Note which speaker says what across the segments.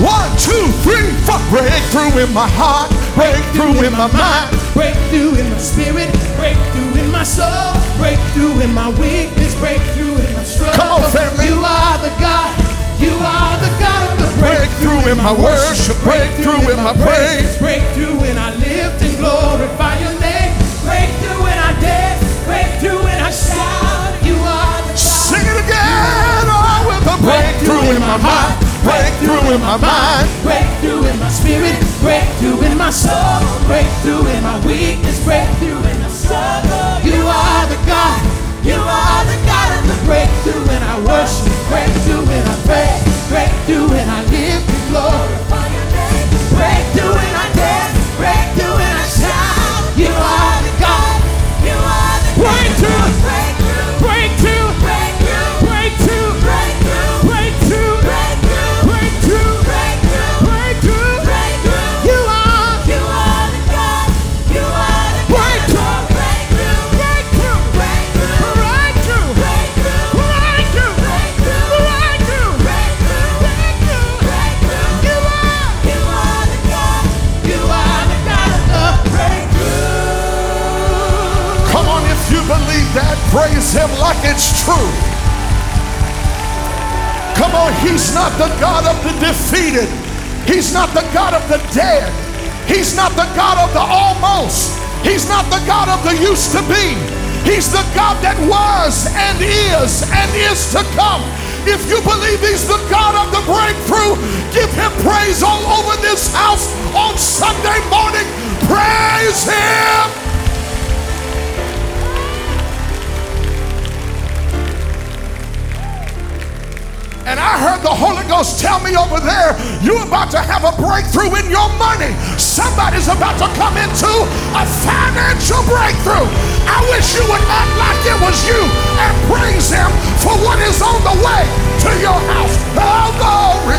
Speaker 1: One, two, three, four. Breakthrough in my heart, breakthrough in my mind.
Speaker 2: breakthrough in my spirit, breakthrough in my soul, breakthrough in my weakness, breakthrough in my struggle.
Speaker 1: Come on, family.
Speaker 2: You are the God, you are the God of the
Speaker 1: Breakthrough in my worship, breakthrough in my praise.
Speaker 2: breakthrough when I lift and glorify your name, breakthrough when I dance, breakthrough when I shout. You are the God.
Speaker 1: Sing it again, oh, with a breakthrough in my heart, breakthrough in my mind.
Speaker 2: Breakthrough in my spirit, breakthrough in my soul, breakthrough in my weakness, breakthrough in the struggle. You are the God, you are the God of the breakthrough. When I worship, breakthrough when I pray, breakthrough when I live and glorify
Speaker 1: praise Him like it's true. Come on, He's not the God of the defeated, He's not the God of the dead, He's not the God of the almost, He's not the God of the used to be. He's the God that was and is and is to come. If you believe He's the God of the breakthrough, give Him praise all over this house on Sunday morning. Praise Him. And I heard the Holy Ghost tell me over there, you're about to have a breakthrough in your money. Somebody's about to come into a financial breakthrough. I wish you would act like it was you and praise Him for what is on the way to your house. Oh, glory.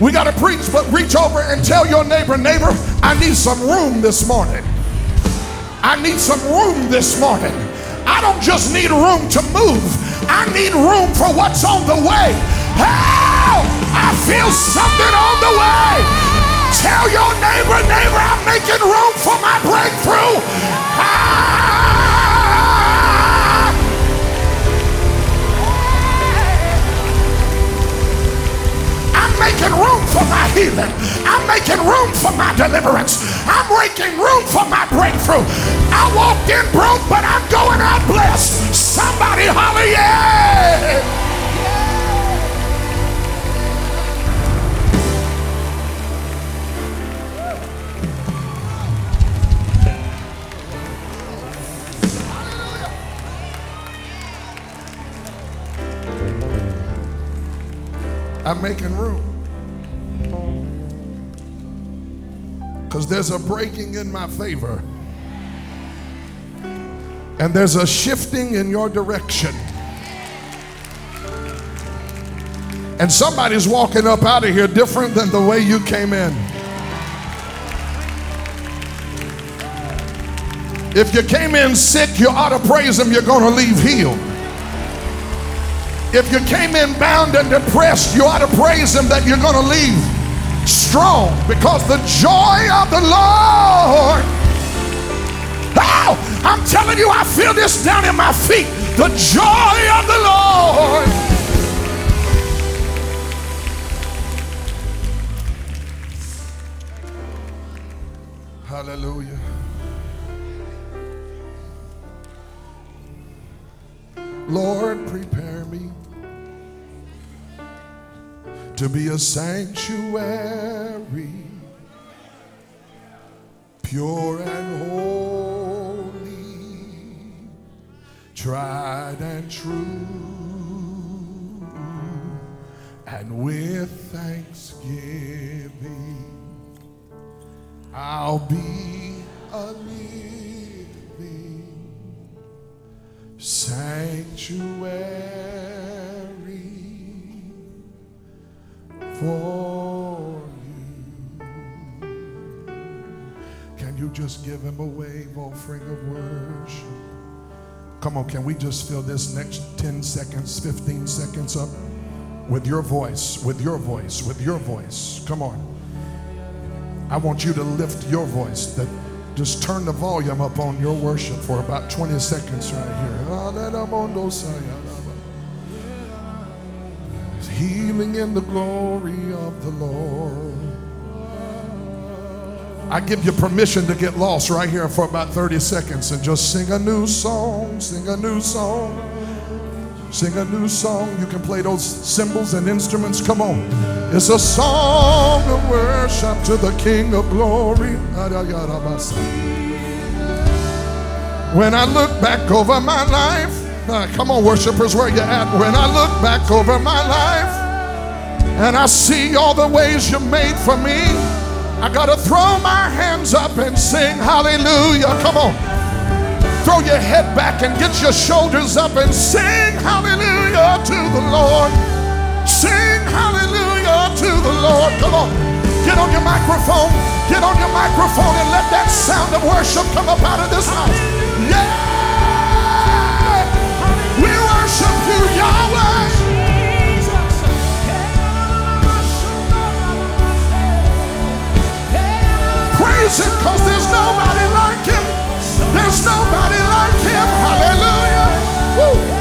Speaker 1: We got to preach, but reach over and tell your neighbor, neighbor, I need some room this morning. I need some room this morning. I don't just need room to move, I need room for what's on the way. I feel something on the way. Tell your neighbor, neighbor, I'm making room for my breakthrough. Ah! I'm making room for my healing. I'm making room for my deliverance. I'm making room for my breakthrough. I walked in broke, but I'm going out blessed. Somebody holler, yeah! I'm making room. Because there's a breaking in my favor. And there's a shifting in your direction. And somebody's walking up out of here different than the way you came in. If you came in sick, you ought to praise Him, you're going to leave healed. If you came in bound and depressed, you ought to praise Him that you're going to leave strong because the joy of the Lord. I'm telling you, I feel this down in my feet. The joy of the Lord. Hallelujah. Lord, prepare me to be a sanctuary, pure and holy, tried and true, and with thanksgiving, I'll be a living sanctuary for you. Can you just give him a wave offering of worship? Come on, can we just fill this next 10 seconds, 15 seconds up with your voice, with your voice, with your voice? Come on. I want you to lift your voice. That just turn the volume up on your worship for about 20 seconds right here. Healing in the glory of the Lord. I give you permission to get lost right here for about 30 seconds and just sing a new song, sing a new song, sing a new song. You can play those cymbals and instruments. Come on. It's a song of worship to the King of glory. When I look back over my life, uh, come on, worshipers, where you at? When I look back over my life and I see all the ways you made for me. I got to throw my hands up and sing hallelujah. Come on. Throw your head back and get your shoulders up and sing hallelujah to the Lord. Sing hallelujah to the Lord. Come on. Get on your microphone. Get on your microphone and let that sound of worship come up out of this house. Praise because there's nobody like him. There's nobody like him. Hallelujah. Woo.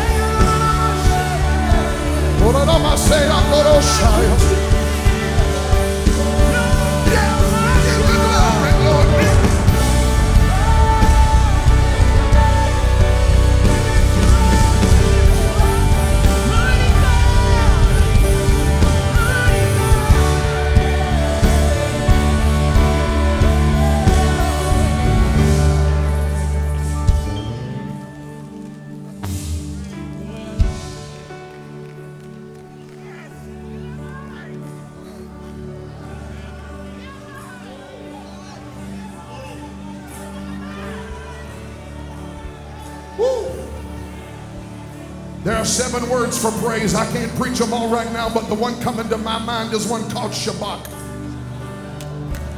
Speaker 1: Are seven words for praise. I can't preach them all right now, but the one coming to my mind is one called Shabach.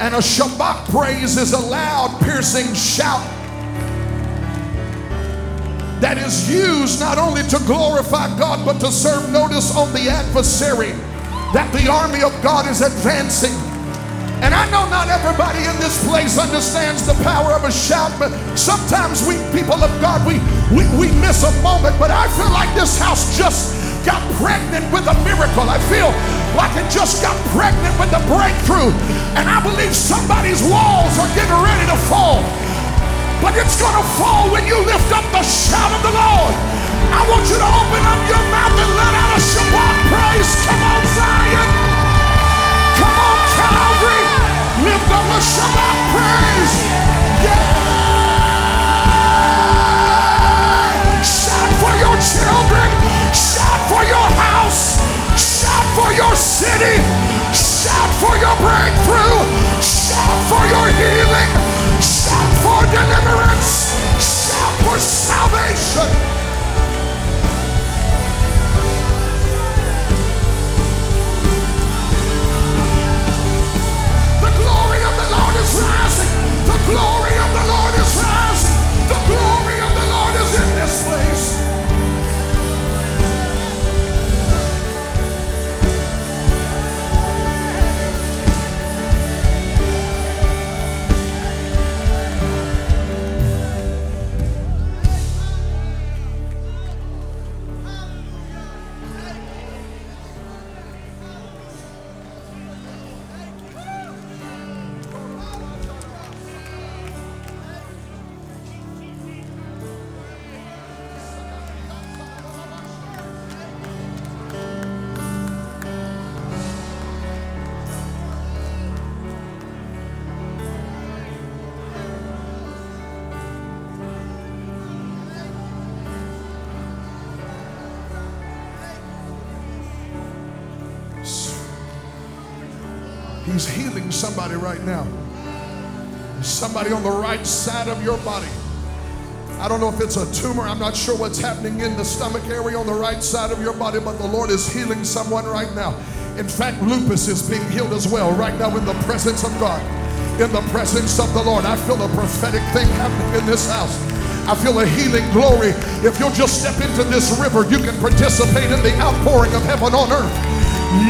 Speaker 1: And a Shabach praise is a loud, piercing shout that is used not only to glorify God, but to serve notice on the adversary that the army of God is advancing. And I know not everybody in this place understands the power of a shout, but sometimes we people of God, we, we, we miss a moment. But I feel like this house just got pregnant with a miracle. I feel like it just got pregnant with a breakthrough. And I believe somebody's walls are getting ready to fall. But it's going to fall when you lift up the shout of the Lord. I want you to open up your mouth and let out a Shabach praise. Come on, Zion. Come on. Lift up a Shabach praise. Yeah. Shout for your children. Shout for your house. Shout for your city. Shout for your breakthrough. Shout for your healing. Shout for deliverance. Shout for salvation. Somebody right now. Somebody on the right side of your body. I don't know if it's a tumor. I'm not sure what's happening in the stomach area on the right side of your body, but the Lord is healing someone right now. In fact, lupus is being healed as well right now in the presence of God. In the presence of the Lord. I feel a prophetic thing happening in this house. I feel a healing glory. If you'll just step into this river, you can participate in the outpouring of heaven on earth.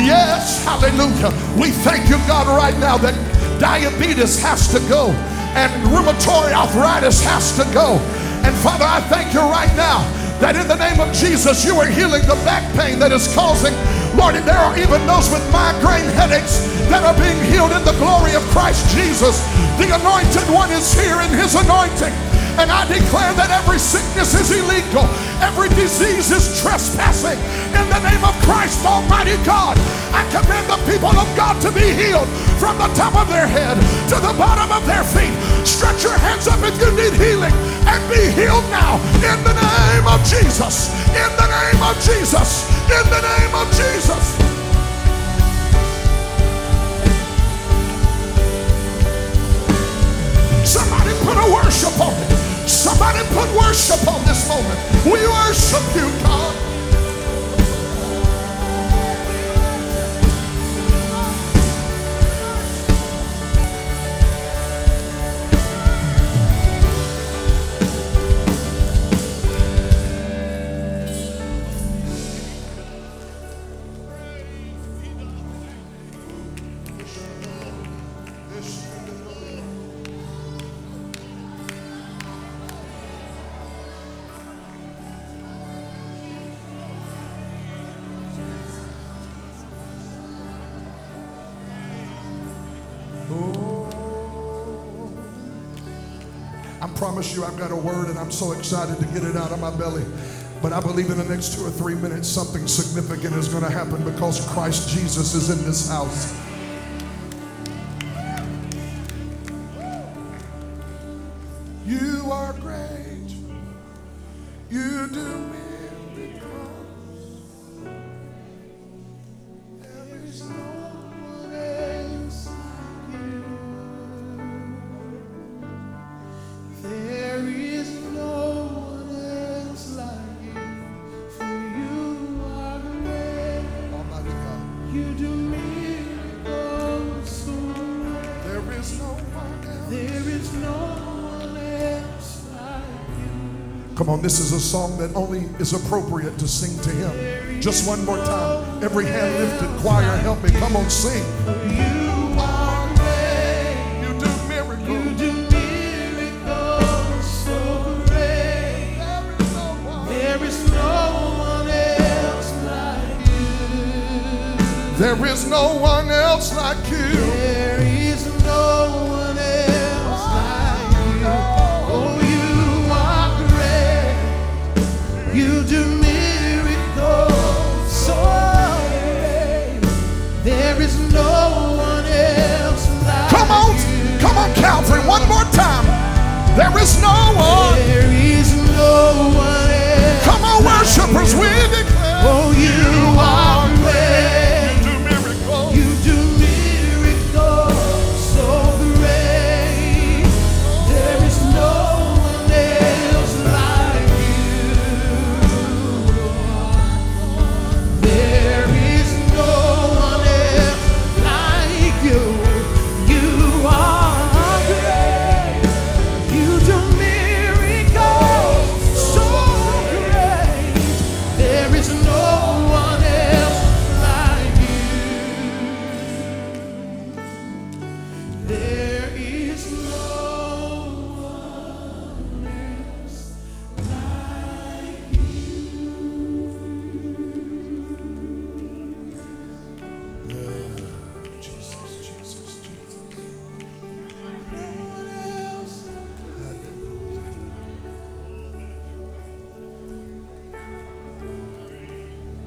Speaker 1: Yes, hallelujah. We thank you, God, right now that diabetes has to go and rheumatoid arthritis has to go. And Father, I thank you right now that in the name of Jesus, you are healing the back pain that is causing, Lord, and there are even those with migraine headaches that are being healed in the glory of Christ Jesus. The anointed one is here in his anointing. And I declare that every sickness is illegal, every disease is trespassing. In the name of Christ, Almighty God, I command the people of God to be healed from the top of their head to the bottom of their feet. Stretch your hands up if you need healing and be healed now in the name of Jesus. In the name of Jesus. In the name of Jesus. Somebody put a worship on it. Somebody put worship on this moment. We worship you, God. Promise you, I've got a word and I'm so excited to get it out of my belly. But I believe in the next two or three minutes, something significant is going to happen because Christ Jesus is in this house. On, this is a song that only is appropriate to sing to Him. Just one more time. Every hand lifted, choir, help me. Come on, sing. There is no one
Speaker 2: else like you.
Speaker 1: There is no one.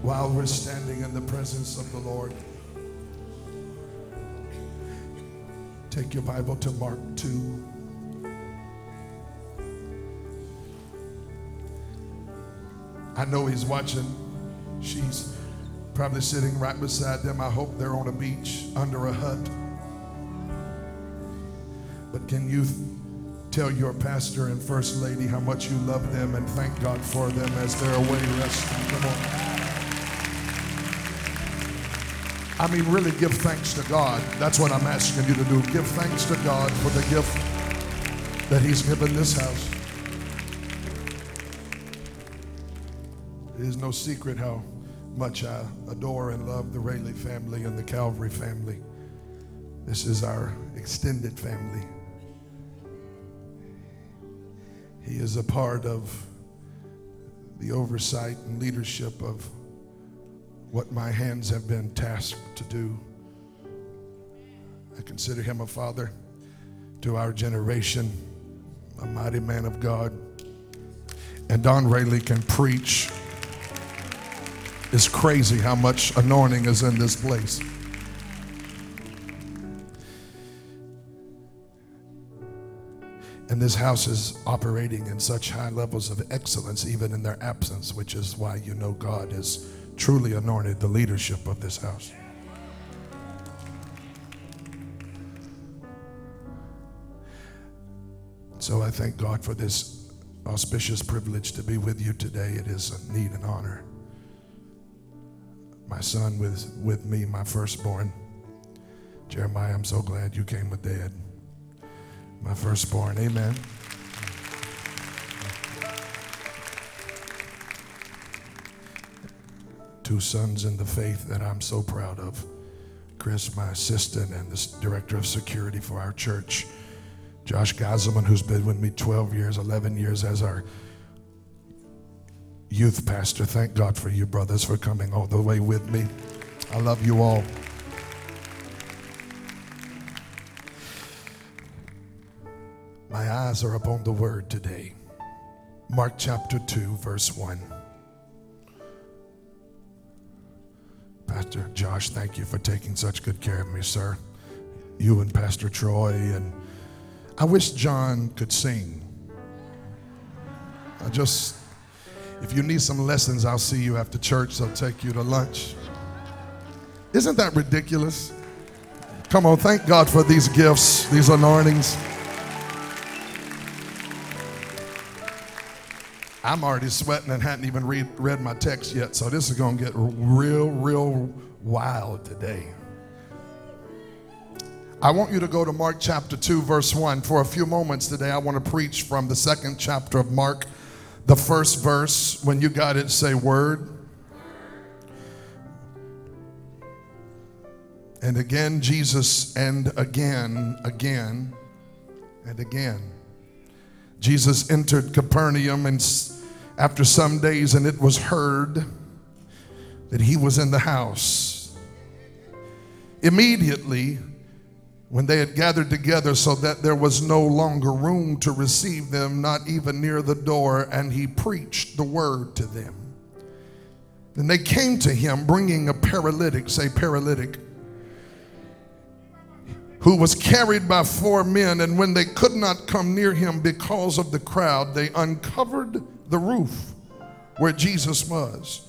Speaker 1: While we're standing in the presence of the Lord, take your Bible to Mark 2. I know he's watching. She's probably sitting right beside them. I hope they're on a beach under a hut. But can you tell your pastor and first lady how much you love them and thank God for them as they're away resting? Come on. I mean, really give thanks to God. That's what I'm asking you to do. Give thanks to God for the gift that He's given this house. It is no secret how much I adore and love the Rayleigh family and the Calvary family. This is our extended family. He is a part of the oversight and leadership of what my hands have been tasked to do. I consider him a father to our generation, a mighty man of God. And Don Rayleigh can preach. It's crazy how much anointing is in this place. And this house is operating in such high levels of excellence, even in their absence, which is why you know God has truly anointed the leadership of this house. So I thank God for this auspicious privilege to be with you today. It is a need and honor. My son with, with me, my firstborn. Jeremiah, I'm so glad you came with dad my firstborn. Amen. Two sons in the faith that I'm so proud of. Chris, my assistant, and the director of security for our church. Josh Gazelman, who's been with me 12 years, 11 years as our youth pastor. Thank God for you, brothers, for coming all the way with me. I love you all. My eyes are upon the word today. Mark chapter 2, verse 1. Pastor Josh, thank you for taking such good care of me, sir. You and Pastor Troy, and I wish John could sing. I just, if you need some lessons, I'll see you after church. I'll take you to lunch. Isn't that ridiculous? Come on, thank God for these gifts, these anointings. I'm already sweating and hadn't even read, read my text yet, so this is going to get real, real wild today. I want you to go to Mark chapter 2, verse 1. For a few moments today, I want to preach from the second chapter of Mark, the first verse. When you got it, say word. And again, Jesus, and again, again, and again. Jesus entered Capernaum and after some days, and it was heard that he was in the house. Immediately, when they had gathered together so that there was no longer room to receive them, not even near the door, and he preached the word to them. Then they came to him bringing a paralytic, say paralytic, who was carried by four men. And when they could not come near him because of the crowd, they uncovered the roof where Jesus was.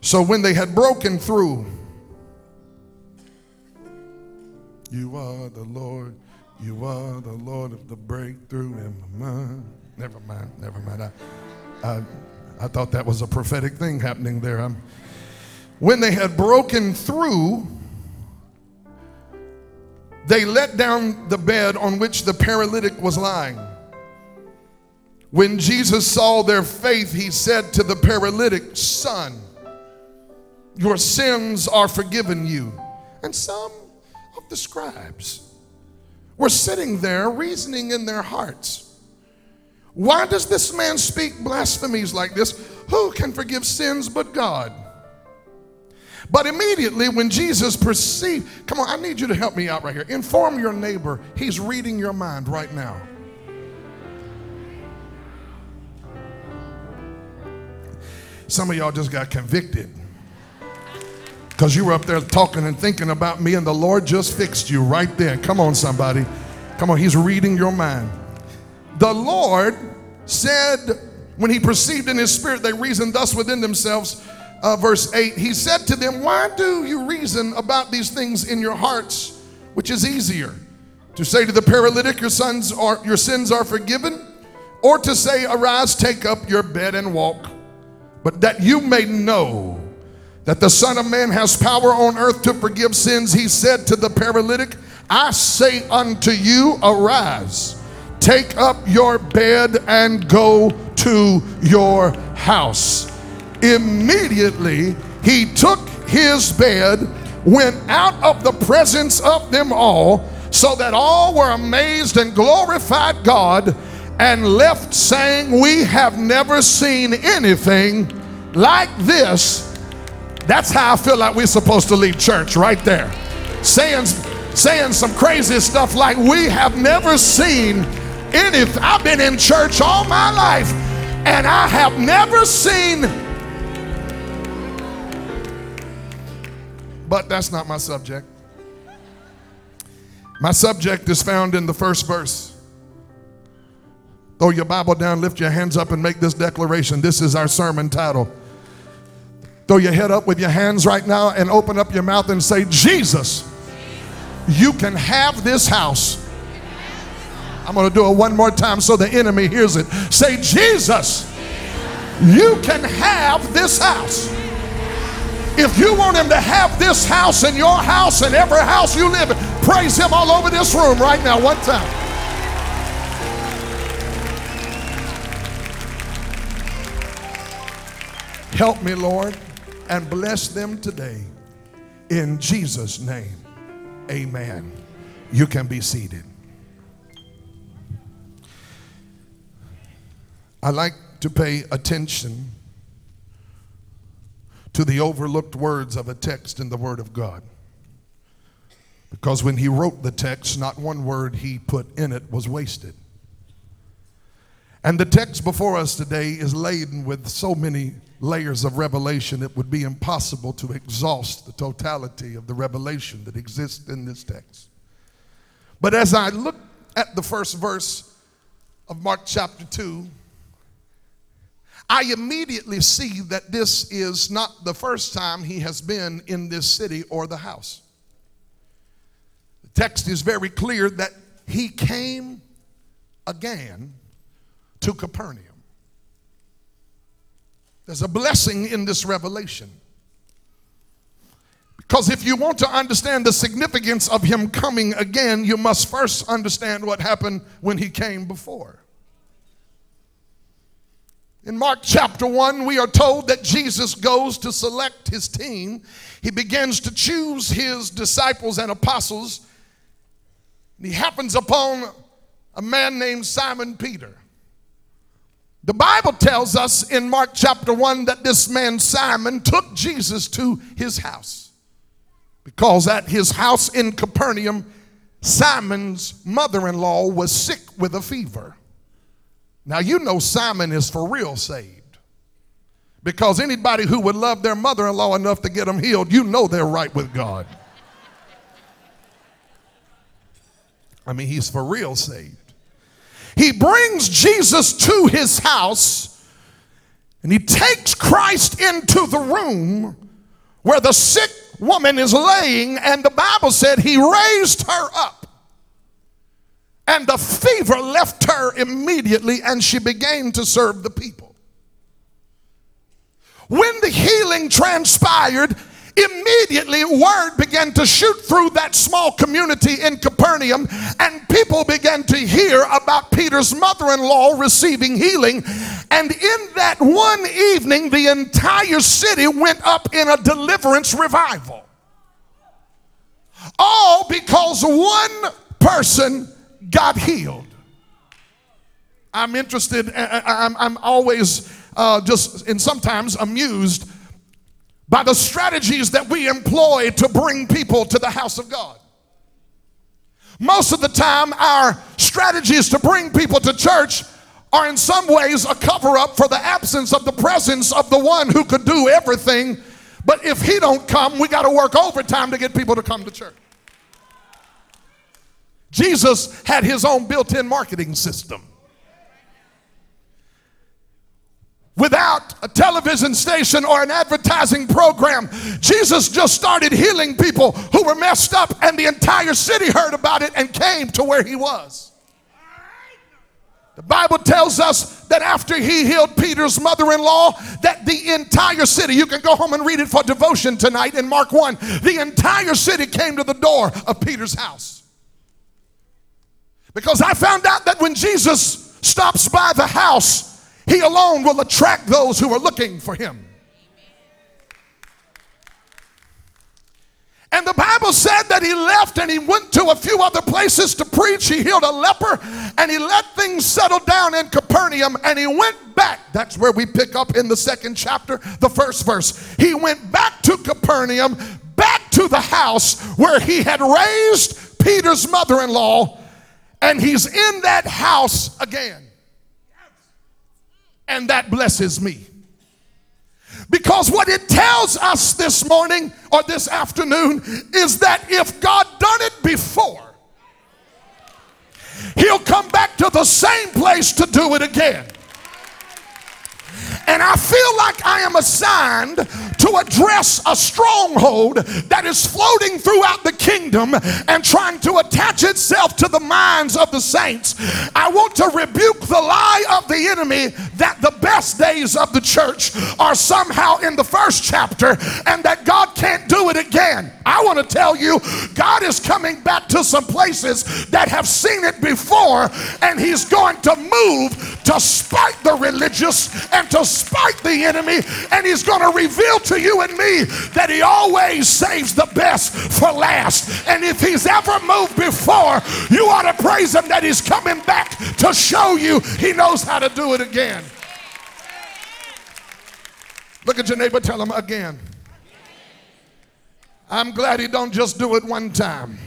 Speaker 1: So when they had broken through, you are the Lord, you are the Lord of the breakthrough in my mind. Never mind, never mind. I, I, I thought that was a prophetic thing happening there. I'm, when they had broken through, they let down the bed on which the paralytic was lying. When Jesus saw their faith, he said to the paralytic, Son, your sins are forgiven you. And some of the scribes were sitting there reasoning in their hearts. Why does this man speak blasphemies like this? Who can forgive sins but God? But immediately when Jesus perceived, come on, I need you to help me out right here. Inform your neighbor, he's reading your mind right now. Some of y'all just got convicted because you were up there talking and thinking about me, and the Lord just fixed you right there. Come on, somebody. Come on, He's reading your mind. The Lord said, when He perceived in His spirit, they reasoned thus within themselves uh, verse 8, he said to them, Why do you reason about these things in your hearts, which is easier? To say to the paralytic, Your sons are your sins are forgiven, or to say, Arise, take up your bed and walk. But that you may know that the Son of Man has power on earth to forgive sins, he said to the paralytic, I say unto you, Arise, take up your bed and go to your house. Immediately he took his bed, went out of the presence of them all, so that all were amazed and glorified God, and left saying, We have never seen anything like this. That's how I feel like we're supposed to leave church right there. Saying, saying some crazy stuff like, We have never seen anything. I've been in church all my life and I have never seen. But that's not my subject. My subject is found in the first verse. Throw your Bible down, lift your hands up, and make this declaration. This is our sermon title. Throw your head up with your hands right now and open up your mouth and say, Jesus, you can have this house. I'm going to do it one more time so the enemy hears it. Say, Jesus, you can have this house. If you want him to have this house and your house and every house you live in, praise him all over this room right now, one time. Help me, Lord, and bless them today. In Jesus' name, amen. You can be seated. I like to pay attention to the overlooked words of a text in the Word of God. Because when he wrote the text, not one word he put in it was wasted. And the text before us today is laden with so many layers of revelation, it would be impossible to exhaust the totality of the revelation that exists in this text. But as I look at the first verse of Mark chapter 2, I immediately see that this is not the first time he has been in this city or the house. The text is very clear that he came again to Capernaum. There's a blessing in this revelation. Because if you want to understand the significance of him coming again, you must first understand what happened when he came before. In Mark chapter 1, we are told that Jesus goes to select his team. He begins to choose his disciples and apostles. And he happens upon a man named Simon Peter. The Bible tells us in Mark chapter 1 that this man Simon took Jesus to his house. Because at his house in Capernaum, Simon's mother in law was sick with a fever. Now, you know Simon is for real saved. Because anybody who would love their mother in law enough to get them healed, you know they're right with God. I mean, he's for real saved. He brings Jesus to his house and he takes Christ into the room where the sick woman is laying, and the Bible said he raised her up and the fever left her immediately, and she began to serve the people. When the healing transpired, immediately word began to shoot through that small community in Capernaum, and people began to hear about Peter's mother in law receiving healing. And in that one evening, the entire city went up in a deliverance revival. All because one person got healed. I'm interested, I'm, I'm always uh, just, and sometimes amused by the strategies that we employ to bring people to the house of God. Most of the time, our strategies to bring people to church are in some ways a cover up for the absence of the presence of the one who could do everything. But if he don't come, we got to work overtime to get people to come to church. Jesus had his own built in marketing system. Without a television station or an advertising program, Jesus just started healing people who were messed up, and the entire city heard about it and came to where he was. The Bible tells us that after he healed Peter's mother-in-law, that the entire city, you can go home and read it for devotion tonight in Mark 1, the entire city came to the door of Peter's house. Because I found out that when Jesus stops by the house, he alone will attract those who are looking for him. And the Bible said that he left and he went to a few other places to preach. He healed a leper and he let things settle down in Capernaum and he went back. That's where we pick up in the second chapter, the first verse. He went back to Capernaum, back to the house where he had raised Peter's mother in law and he's in that house again. And that blesses me. Because what it tells us this morning or this afternoon is that if God done it before, he'll come back to the same place to do it again. And I feel like I am assigned to address a stronghold that is floating throughout the kingdom and trying to attach itself to the minds of the saints. I want to rebuke the lie of the enemy that the best days of the church are somehow in the first chapter and that God can't do it again. I want to tell you, God is coming back to some places that have seen it before, and He's going to move to spite the religious and to spite the enemy, and he's going to reveal to you and me that he always saves the best for last. And if he's ever moved before, you ought to praise him that he's coming back to show you he knows how to do it again. Look at your neighbor, tell him again. I'm glad he don't just do it one time.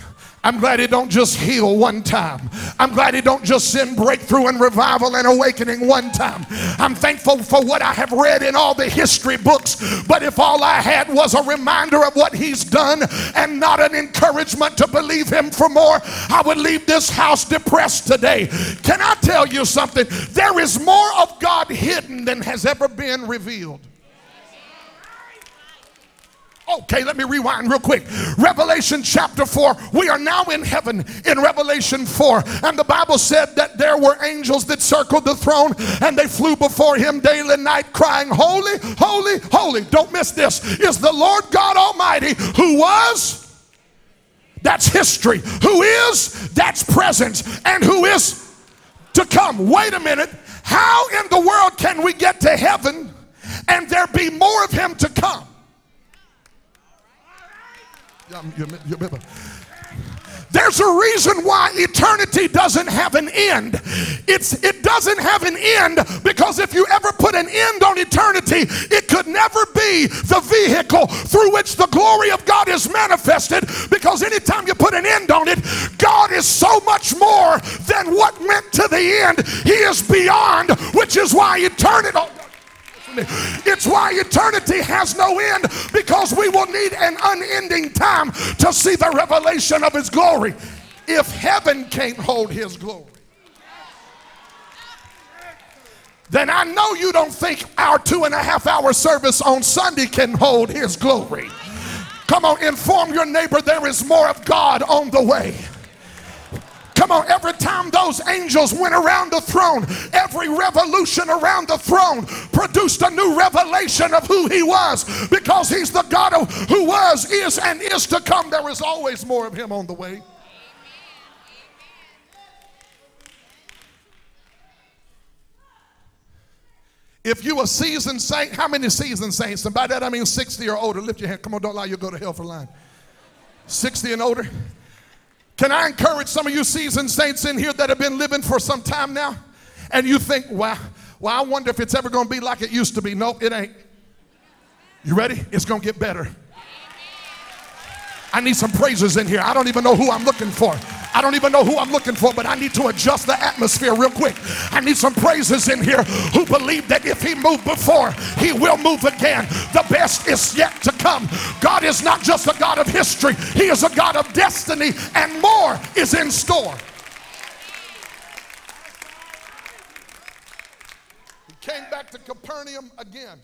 Speaker 1: I'm glad he don't just heal one time. I'm glad he don't just send breakthrough and revival and awakening one time. I'm thankful for what I have read in all the history books. But if all I had was a reminder of what he's done and not an encouragement to believe him for more, I would leave this house depressed today. Can I tell you something? There is more of God hidden than has ever been revealed. Okay, let me rewind real quick. Revelation chapter 4. We are now in heaven in Revelation 4. And the Bible said that there were angels that circled the throne and they flew before him day and night, crying, Holy, holy, holy. Don't miss this. Is the Lord God Almighty who was. That's history. Who is, that's present. And who is to come. Wait a minute. How in the world can we get to heaven and there be more of him to come? There's a reason why eternity doesn't have an end. It's it doesn't have an end because if you ever put an end on eternity, it could never be the vehicle through which the glory of God is manifested because anytime you put an end on it, God is so much more than what went to the end. He is beyond, which is why eternity it's why eternity has no end because we will need an unending time to see the revelation of His glory. If heaven can't hold His glory, then I know you don't think our two and a half hour service on Sunday can hold His glory. Come on, inform your neighbor there is more of God on the way. Come on, every time those angels went around the throne, every revolution around the throne produced a new revelation of who he was because he's the God of, who was, is, and is to come. There is always more of him on the way. If you a seasoned saint, how many seasoned saints? And by that I mean 60 or older. Lift your hand. Come on, don't lie, you'll go to hell for lying. 60 and older. Can I encourage some of you seasoned saints in here that have been living for some time now? And you think, wow, well, I wonder if it's ever going to be like it used to be. Nope, it ain't. You ready? It's going to get better. I need some praises in here. I don't even know who I'm looking for. I don't even know who I'm looking for, but I need to adjust the atmosphere real quick. I need some praises in here who believe that if he moved before, he will move again. The best is yet to come. God is not just a God of history, he is a God of destiny, and more is in store. He came back to Capernaum again.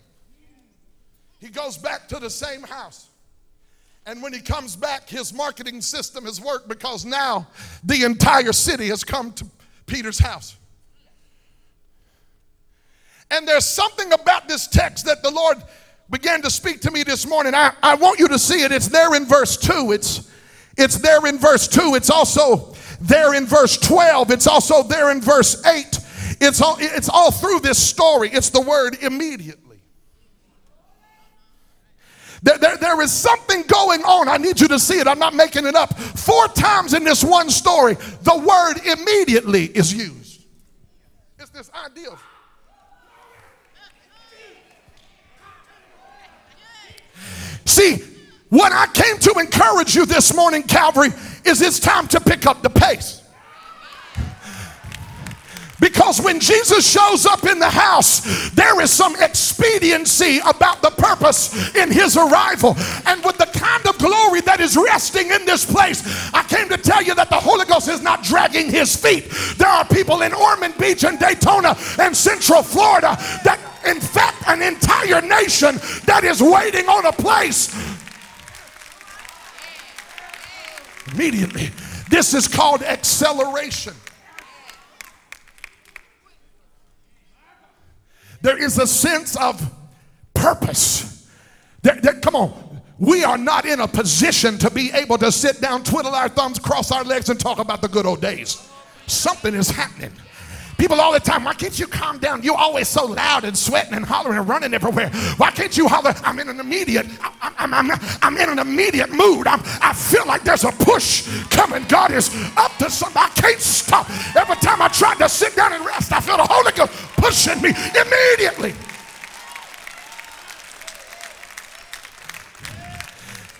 Speaker 1: He goes back to the same house. And when he comes back, his marketing system has worked because now the entire city has come to Peter's house. And there's something about this text that the Lord began to speak to me this morning. I, I want you to see it. It's there in verse 2. It's, it's there in verse 2. It's also there in verse 12. It's also there in verse 8. It's all, it's all through this story. It's the word immediately. There, there, there is something going on. I need you to see it. I'm not making it up. Four times in this one story, the word immediately is used. It's this idea of See, what I came to encourage you this morning, Calvary, is it's time to pick up the pace. Because when Jesus shows up in the house, there is some expediency about the purpose in his arrival. And with the kind of glory that is resting in this place, I came to tell you that the Holy Ghost is not dragging his feet. There are people in Ormond Beach and Daytona and Central Florida that, in fact, an entire nation that is waiting on a place immediately. This is called acceleration. There is a sense of purpose. There, there, come on. We are not in a position to be able to sit down, twiddle our thumbs, cross our legs, and talk about the good old days. Something is happening. People all the time, why can't you calm down? You're always so loud and sweating and hollering and running everywhere. Why can't you holler? I'm in an immediate, I'm, I'm, I'm, I'm in an immediate mood. I'm, I feel like there's a push coming. God is up to something. I can't stop. Every time I try to sit down and rest, I feel the Holy Ghost pushing me immediately.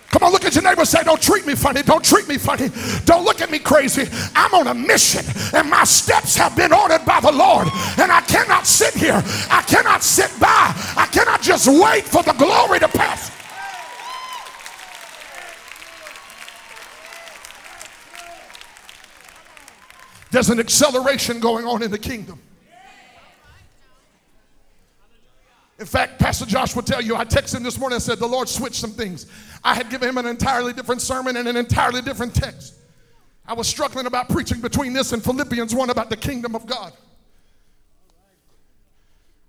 Speaker 1: Come on, look at your neighbor say, Don't treat me funny. Don't treat me funny. Don't look at me crazy. I'm on a mission and my steps have been ordered by the Lord. And I cannot sit here. I cannot sit by. I cannot just wait for the glory to pass. There's an acceleration going on in the kingdom. In fact, Pastor Josh will tell you, I texted him this morning and said, The Lord switched some things. I had given him an entirely different sermon and an entirely different text. I was struggling about preaching between this and Philippians 1 about the kingdom of God.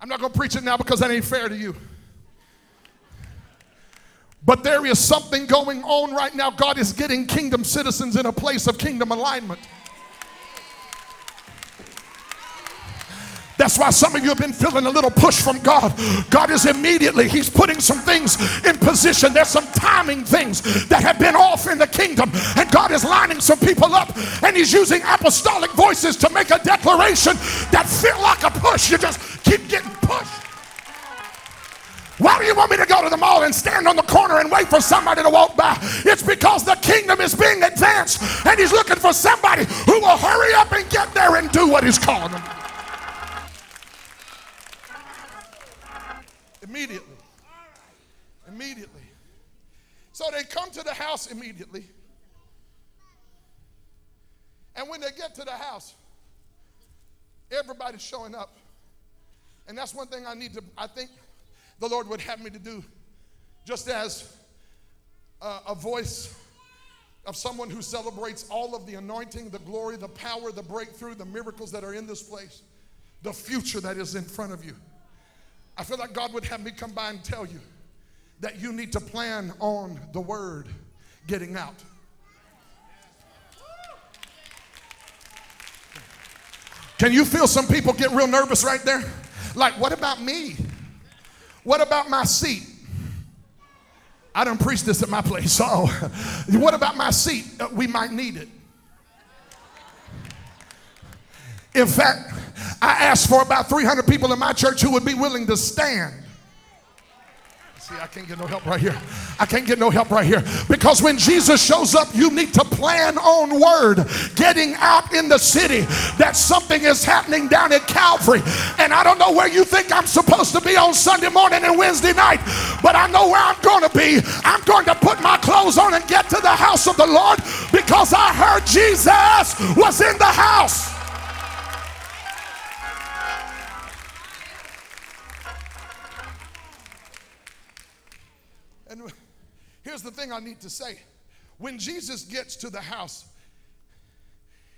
Speaker 1: I'm not going to preach it now because that ain't fair to you. But there is something going on right now. God is getting kingdom citizens in a place of kingdom alignment. That's why some of you have been feeling a little push from God. God is immediately, He's putting some things in position. There's some timing things that have been off in the kingdom, and God is lining some people up, and He's using apostolic voices to make a declaration that feel like a push. You just keep getting pushed. Why do you want me to go to the mall and stand on the corner and wait for somebody to walk by? It's because the kingdom is being advanced and he's looking for somebody who will hurry up and get there and do what he's calling them. Immediately. Immediately. So they come to the house immediately. And when they get to the house, everybody's showing up. And that's one thing I need to, I think the Lord would have me to do, just as a, a voice of someone who celebrates all of the anointing, the glory, the power, the breakthrough, the miracles that are in this place, the future that is in front of you. I feel like God would have me come by and tell you that you need to plan on the word getting out. Can you feel some people get real nervous right there? Like, what about me? What about my seat? I don't preach this at my place. So, what about my seat? Uh, we might need it. In fact, I asked for about 300 people in my church who would be willing to stand. See, I can't get no help right here. I can't get no help right here. Because when Jesus shows up, you need to plan on word getting out in the city that something is happening down at Calvary. And I don't know where you think I'm supposed to be on Sunday morning and Wednesday night, but I know where I'm going to be. I'm going to put my clothes on and get to the house of the Lord because I heard Jesus was in the house. The thing I need to say when Jesus gets to the house,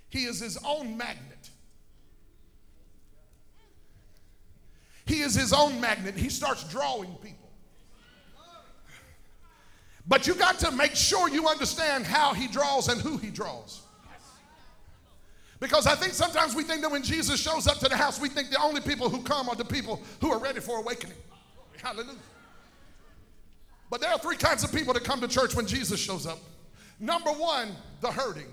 Speaker 1: he is his own magnet. He is his own magnet. He starts drawing people. But you got to make sure you understand how he draws and who he draws. Because I think sometimes we think that when Jesus shows up to the house, we think the only people who come are the people who are ready for awakening. Hallelujah. But there are three kinds of people that come to church when Jesus shows up. Number one, the hurting.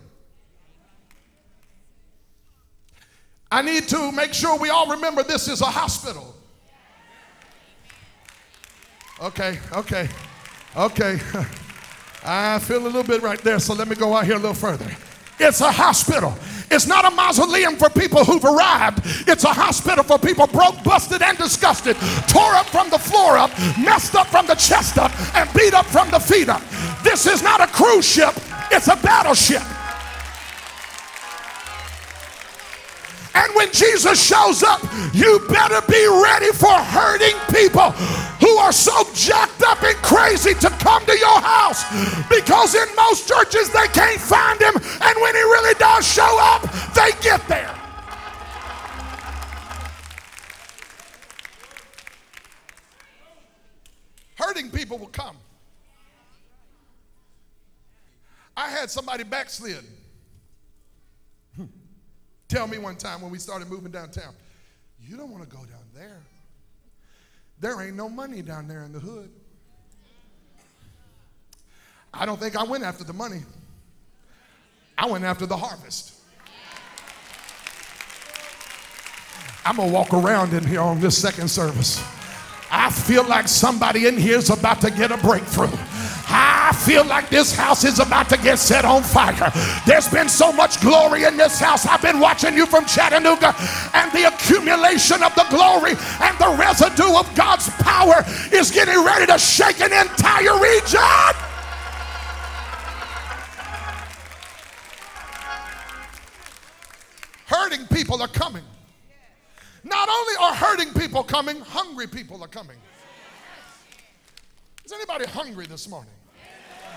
Speaker 1: I need to make sure we all remember this is a hospital. Okay, okay, okay. I feel a little bit right there, so let me go out here a little further. It's a hospital. It's not a mausoleum for people who've arrived. It's a hospital for people broke, busted, and disgusted, tore up from the floor up, messed up from the chest up, and beat up from the feet up. This is not a cruise ship, it's a battleship. And when Jesus shows up, you better be ready for hurting people who are so jacked up and crazy to come to your house because in most churches they can't find him, and when he really does show up, they get there. Hurting people will come. I had somebody backslid tell me one time when we started moving downtown, you don't want to go down there. There ain't no money down there in the hood. I don't think I went after the money. I went after the harvest. I'm going to walk around in here on this second service. I feel like somebody in here is about to get a breakthrough. I feel like this house is about to get set on fire. There's been so much glory in this house. I've been watching you from Chattanooga, and the accumulation of the glory and the residue of God's power is getting ready to shake an entire region. Hurting people are coming. Not only are hurting people coming, hungry people are coming. Is anybody hungry this morning?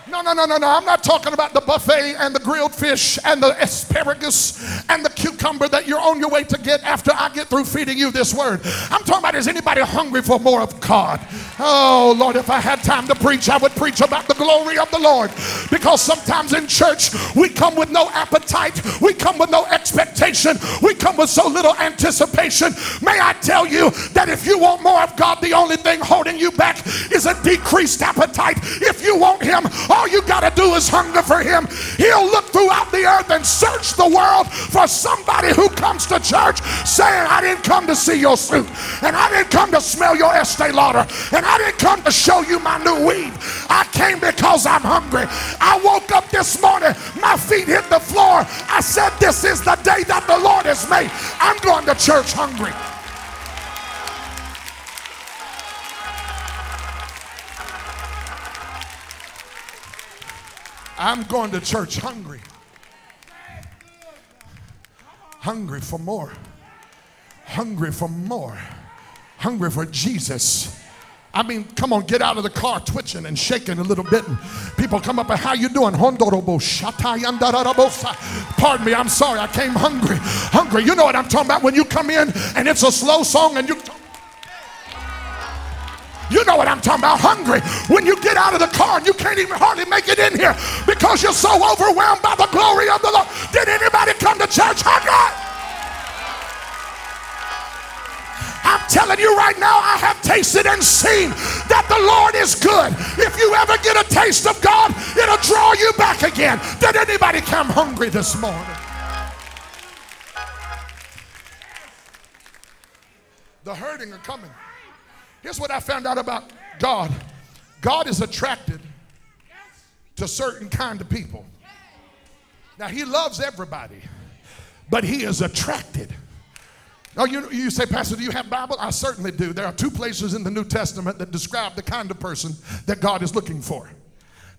Speaker 1: No, no, no, no, no. I'm not talking about the buffet and the grilled fish and the asparagus and the cucumber that you're on your way to get after I get through feeding you this word. I'm talking about is anybody hungry for more of God? Oh, Lord, if I had time to preach, I would preach about the glory of the Lord. Because sometimes in church, we come with no appetite, we come with no expectation, we come with so little anticipation. May I tell you that if you want more of God, the only thing holding you back is a decreased appetite. If you want Him, all you got to do is hunger for him. He'll look throughout the earth and search the world for somebody who comes to church saying, I didn't come to see your suit, and I didn't come to smell your Estee Lauder, and I didn't come to show you my new weave. I came because I'm hungry. I woke up this morning, my feet hit the floor. I said, This is the day that the Lord has made. I'm going to church hungry. I'm going to church hungry. Hungry for more. Hungry for more. Hungry for Jesus. I mean, come on, get out of the car twitching and shaking a little bit. And people come up and how you doing? Pardon me, I'm sorry. I came hungry. Hungry. You know what I'm talking about when you come in and it's a slow song and you you know what I'm talking about. Hungry. When you get out of the car and you can't even hardly make it in here because you're so overwhelmed by the glory of the Lord. Did anybody come to church hungry? I'm telling you right now, I have tasted and seen that the Lord is good. If you ever get a taste of God, it'll draw you back again. Did anybody come hungry this morning? The hurting are coming. Here's what I found out about God God is attracted to certain kind of people. Now, He loves everybody, but He is attracted. Oh, you, you say, Pastor, do you have Bible? I certainly do. There are two places in the New Testament that describe the kind of person that God is looking for.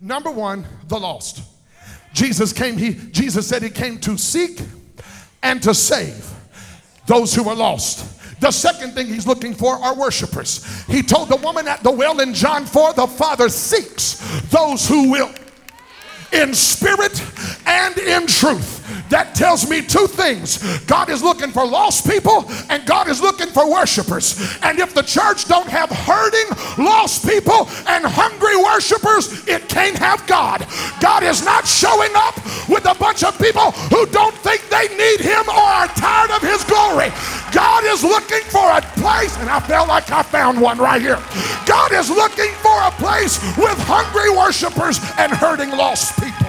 Speaker 1: Number one, the lost. Jesus came, he, Jesus said he came to seek and to save those who are lost. The second thing he's looking for are worshipers. He told the woman at the well in John 4 the Father seeks those who will in spirit and in truth. That tells me two things God is looking for lost people, and God is looking for worshipers. And if the church don't have hurting, lost people, and hungry worshipers, it can't have God. God is not showing up with a bunch of people who don't think they need Him or are tired of His glory. God is looking for a place, and I felt like I found one right here. God is looking for a place with hungry worshipers and hurting lost people.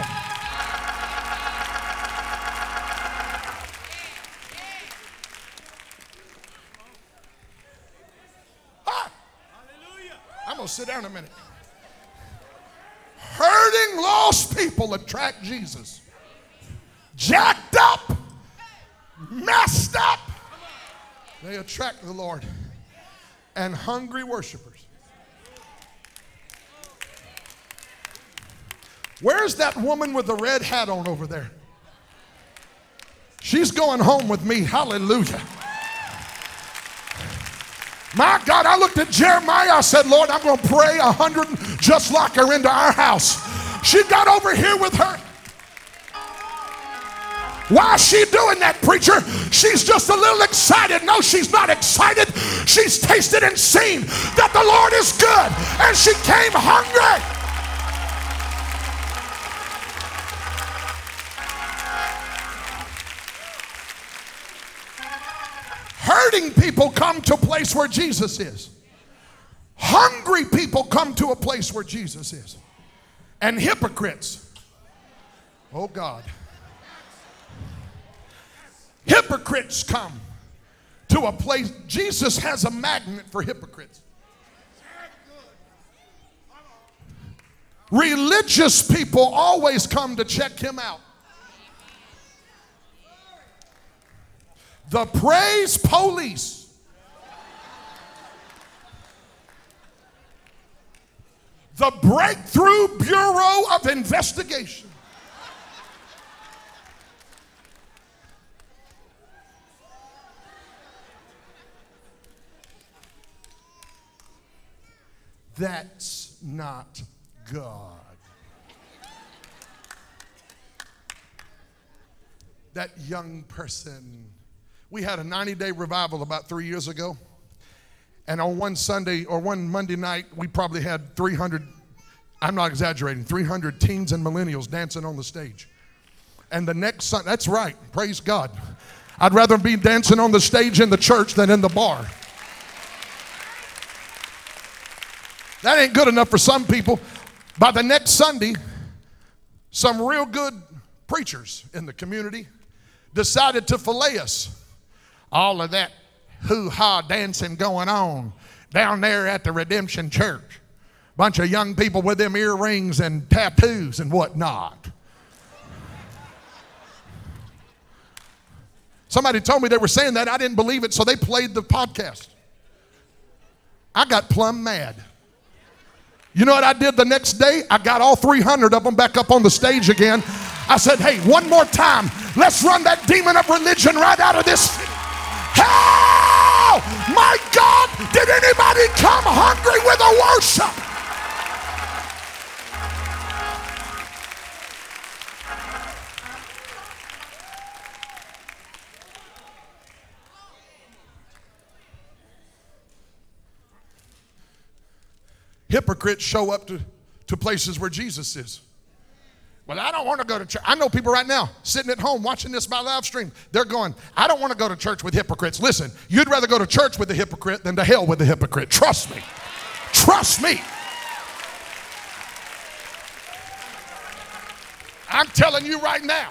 Speaker 1: Ah! I'm going to sit down a minute. Hurting lost people attract Jesus. Jacked up, messed up, they attract the Lord. And hungry worshipers. Where's that woman with the red hat on over there? She's going home with me. Hallelujah. My God, I looked at Jeremiah. I said, Lord, I'm going to pray a hundred just like her into our house. She got over here with her. Why is she doing that, preacher? She's just a little excited. No, she's not excited. She's tasted and seen that the Lord is good, and she came hungry. Hurting people come to a place where Jesus is. Hungry people come to a place where Jesus is. And hypocrites, oh God, hypocrites come to a place. Jesus has a magnet for hypocrites. Religious people always come to check him out. The praise police. The Breakthrough Bureau of Investigation. That's not God. That young person we had a 90 day revival about three years ago. And on one Sunday or one Monday night, we probably had 300, I'm not exaggerating, 300 teens and millennials dancing on the stage. And the next Sunday, that's right, praise God. I'd rather be dancing on the stage in the church than in the bar. That ain't good enough for some people. By the next Sunday, some real good preachers in the community decided to fillet us all of that hoo ha dancing going on down there at the Redemption Church. Bunch of young people with them earrings and tattoos and whatnot. Somebody told me they were saying that. I didn't believe it, so they played the podcast. I got plumb mad. You know what I did the next day? I got all 300 of them back up on the stage again. I said, hey, one more time, let's run that demon of religion right out of this Hell! My God, did anybody come hungry with a worship? Hypocrites show up to, to places where Jesus is. Well, I don't want to go to church. I know people right now sitting at home watching this by live stream. They're going, I don't want to go to church with hypocrites. Listen, you'd rather go to church with a hypocrite than to hell with a hypocrite. Trust me. Trust me. I'm telling you right now.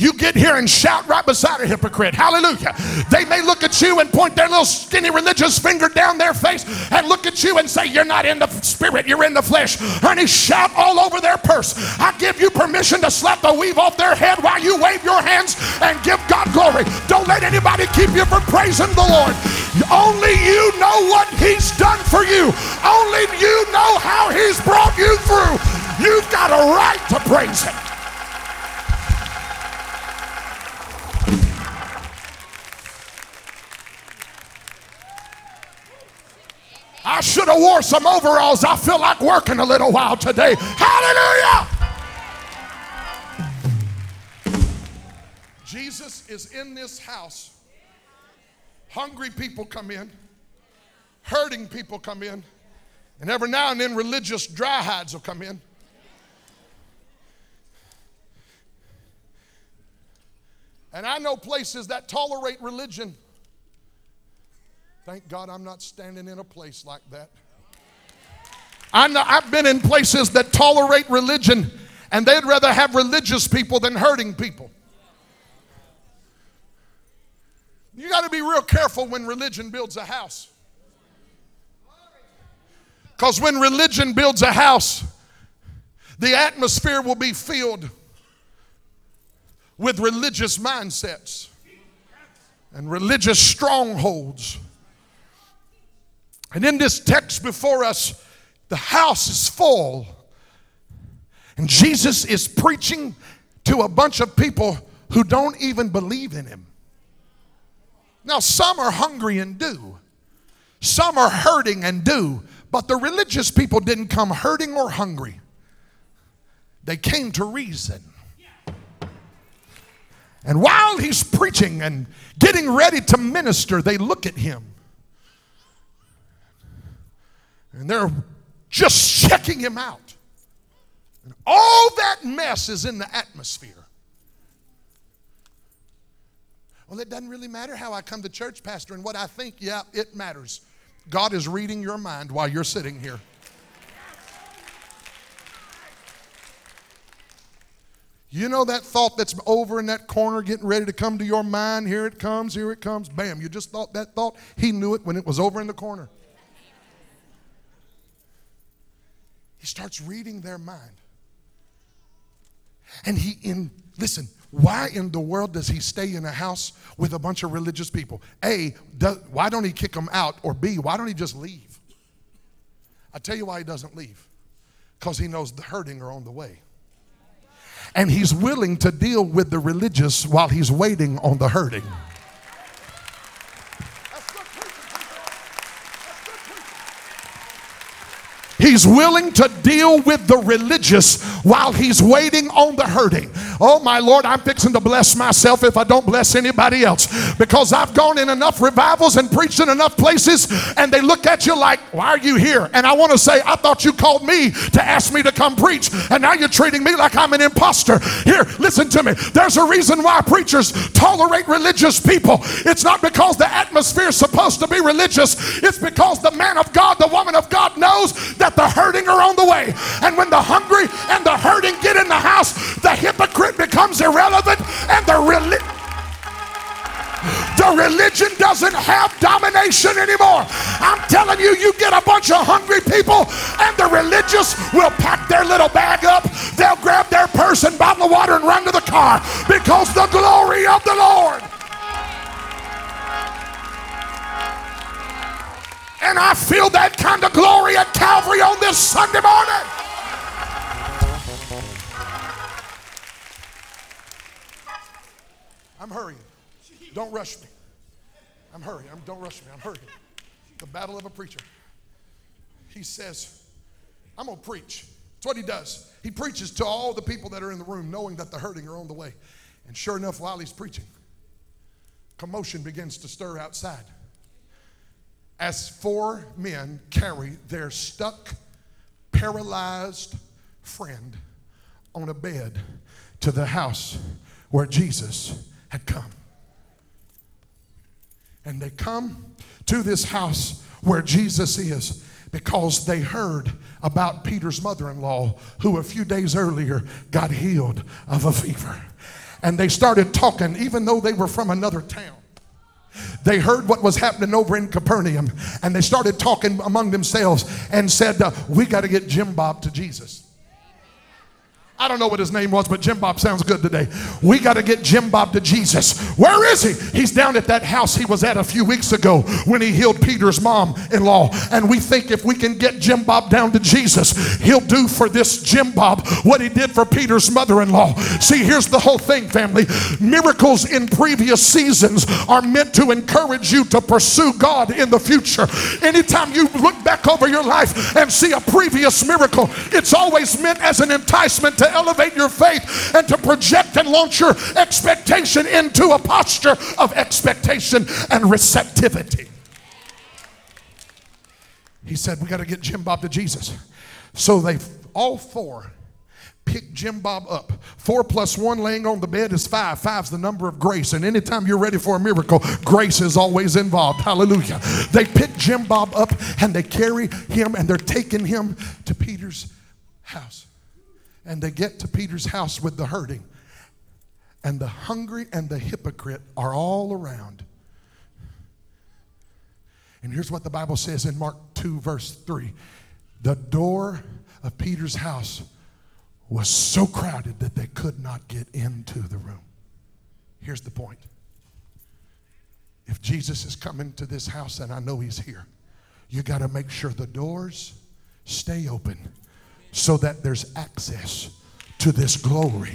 Speaker 1: You get here and shout right beside a hypocrite. Hallelujah. They may look at you and point their little skinny religious finger down their face and look at you and say, You're not in the spirit, you're in the flesh. Honey, shout all over their purse. I give you permission to slap the weave off their head while you wave your hands and give God glory. Don't let anybody keep you from praising the Lord. Only you know what He's done for you, only you know how He's brought you through. You've got a right to praise Him. I should have wore some overalls. I feel like working a little while today. Hallelujah! Jesus is in this house. Hungry people come in, hurting people come in, and every now and then religious dry hides will come in. And I know places that tolerate religion Thank God I'm not standing in a place like that. I know, I've been in places that tolerate religion and they'd rather have religious people than hurting people. You got to be real careful when religion builds a house. Because when religion builds a house, the atmosphere will be filled with religious mindsets and religious strongholds. And in this text before us, the house is full. And Jesus is preaching to a bunch of people who don't even believe in him. Now, some are hungry and do, some are hurting and do, but the religious people didn't come hurting or hungry. They came to reason. And while he's preaching and getting ready to minister, they look at him. And they're just checking him out. And all that mess is in the atmosphere. Well, it doesn't really matter how I come to church, Pastor, and what I think. Yeah, it matters. God is reading your mind while you're sitting here. You know that thought that's over in that corner getting ready to come to your mind? Here it comes, here it comes. Bam, you just thought that thought. He knew it when it was over in the corner. He starts reading their mind. And he in listen, why in the world does he stay in a house with a bunch of religious people? A, why don't he kick them out? Or B, why don't he just leave? I tell you why he doesn't leave. Because he knows the hurting are on the way. And he's willing to deal with the religious while he's waiting on the hurting. He's willing to deal with the religious while he's waiting on the hurting. Oh, my Lord, I'm fixing to bless myself if I don't bless anybody else because I've gone in enough revivals and preached in enough places, and they look at you like, Why are you here? And I want to say, I thought you called me to ask me to come preach, and now you're treating me like I'm an imposter. Here, listen to me. There's a reason why preachers tolerate religious people. It's not because the atmosphere is supposed to be religious, it's because the man of God, the woman of God knows that the hurting are on the way. And when the hungry and the hurting get in the house, the hypocrite becomes irrelevant and the religion. The religion doesn't have domination anymore. I'm telling you, you get a bunch of hungry people, and the religious will pack their little bag up. They'll grab their purse and bottle of water and run to the car because the glory of the Lord And I feel that kind of glory at Calvary on this Sunday morning. I'm hurrying. Don't rush me. I'm hurrying. I'm, don't rush me. I'm hurrying. The battle of a preacher. He says, I'm going to preach. That's what he does. He preaches to all the people that are in the room, knowing that the hurting are on the way. And sure enough, while he's preaching, commotion begins to stir outside as four men carry their stuck, paralyzed friend on a bed to the house where Jesus had come. And they come to this house where Jesus is because they heard about Peter's mother in law, who a few days earlier got healed of a fever. And they started talking, even though they were from another town. They heard what was happening over in Capernaum and they started talking among themselves and said, uh, We got to get Jim Bob to Jesus. I don't know what his name was, but Jim Bob sounds good today. We got to get Jim Bob to Jesus. Where is he? He's down at that house he was at a few weeks ago when he healed Peter's mom in law. And we think if we can get Jim Bob down to Jesus, he'll do for this Jim Bob what he did for Peter's mother in law. See, here's the whole thing, family. Miracles in previous seasons are meant to encourage you to pursue God in the future. Anytime you look back over your life and see a previous miracle, it's always meant as an enticement to elevate your faith and to project and launch your expectation into a posture of expectation and receptivity. He said, We got to get Jim Bob to Jesus. So they all four pick Jim Bob up. Four plus one laying on the bed is five. Five's the number of grace. And anytime you're ready for a miracle, grace is always involved. Hallelujah. They pick Jim Bob up and they carry him and they're taking him to Peter's house. And they get to Peter's house with the hurting. And the hungry and the hypocrite are all around. And here's what the Bible says in Mark 2, verse 3 the door of Peter's house was so crowded that they could not get into the room. Here's the point. If Jesus is coming to this house, and I know he's here, you got to make sure the doors stay open so that there's access to this glory.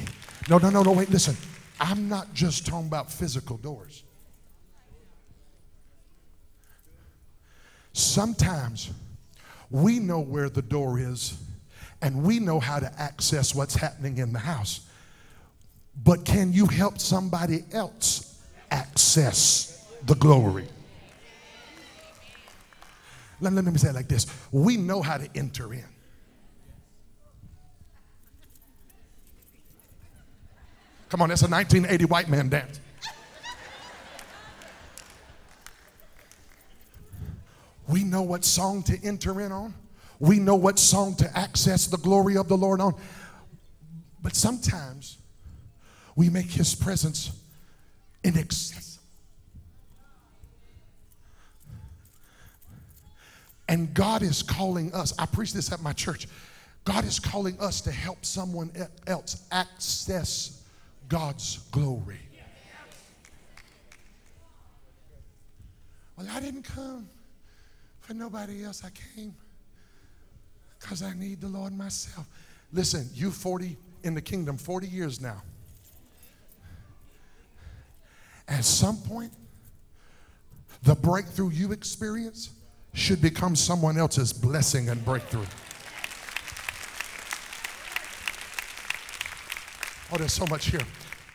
Speaker 1: No, no, no, no, wait, listen. I'm not just talking about physical doors. Sometimes we know where the door is and we know how to access what's happening in the house. But can you help somebody else access the glory? Let, let me say it like this we know how to enter in. Come on, that's a 1980 white man dance. We know what song to enter in on. We know what song to access the glory of the Lord on. But sometimes we make his presence inaccessible. And God is calling us. I preach this at my church. God is calling us to help someone else access God's glory. Well, I didn't come for nobody else. I came because I need the Lord myself. Listen, you 40 in the kingdom, 40 years now. At some point, the breakthrough you experience should become someone else's blessing and breakthrough. Oh, there's so much here.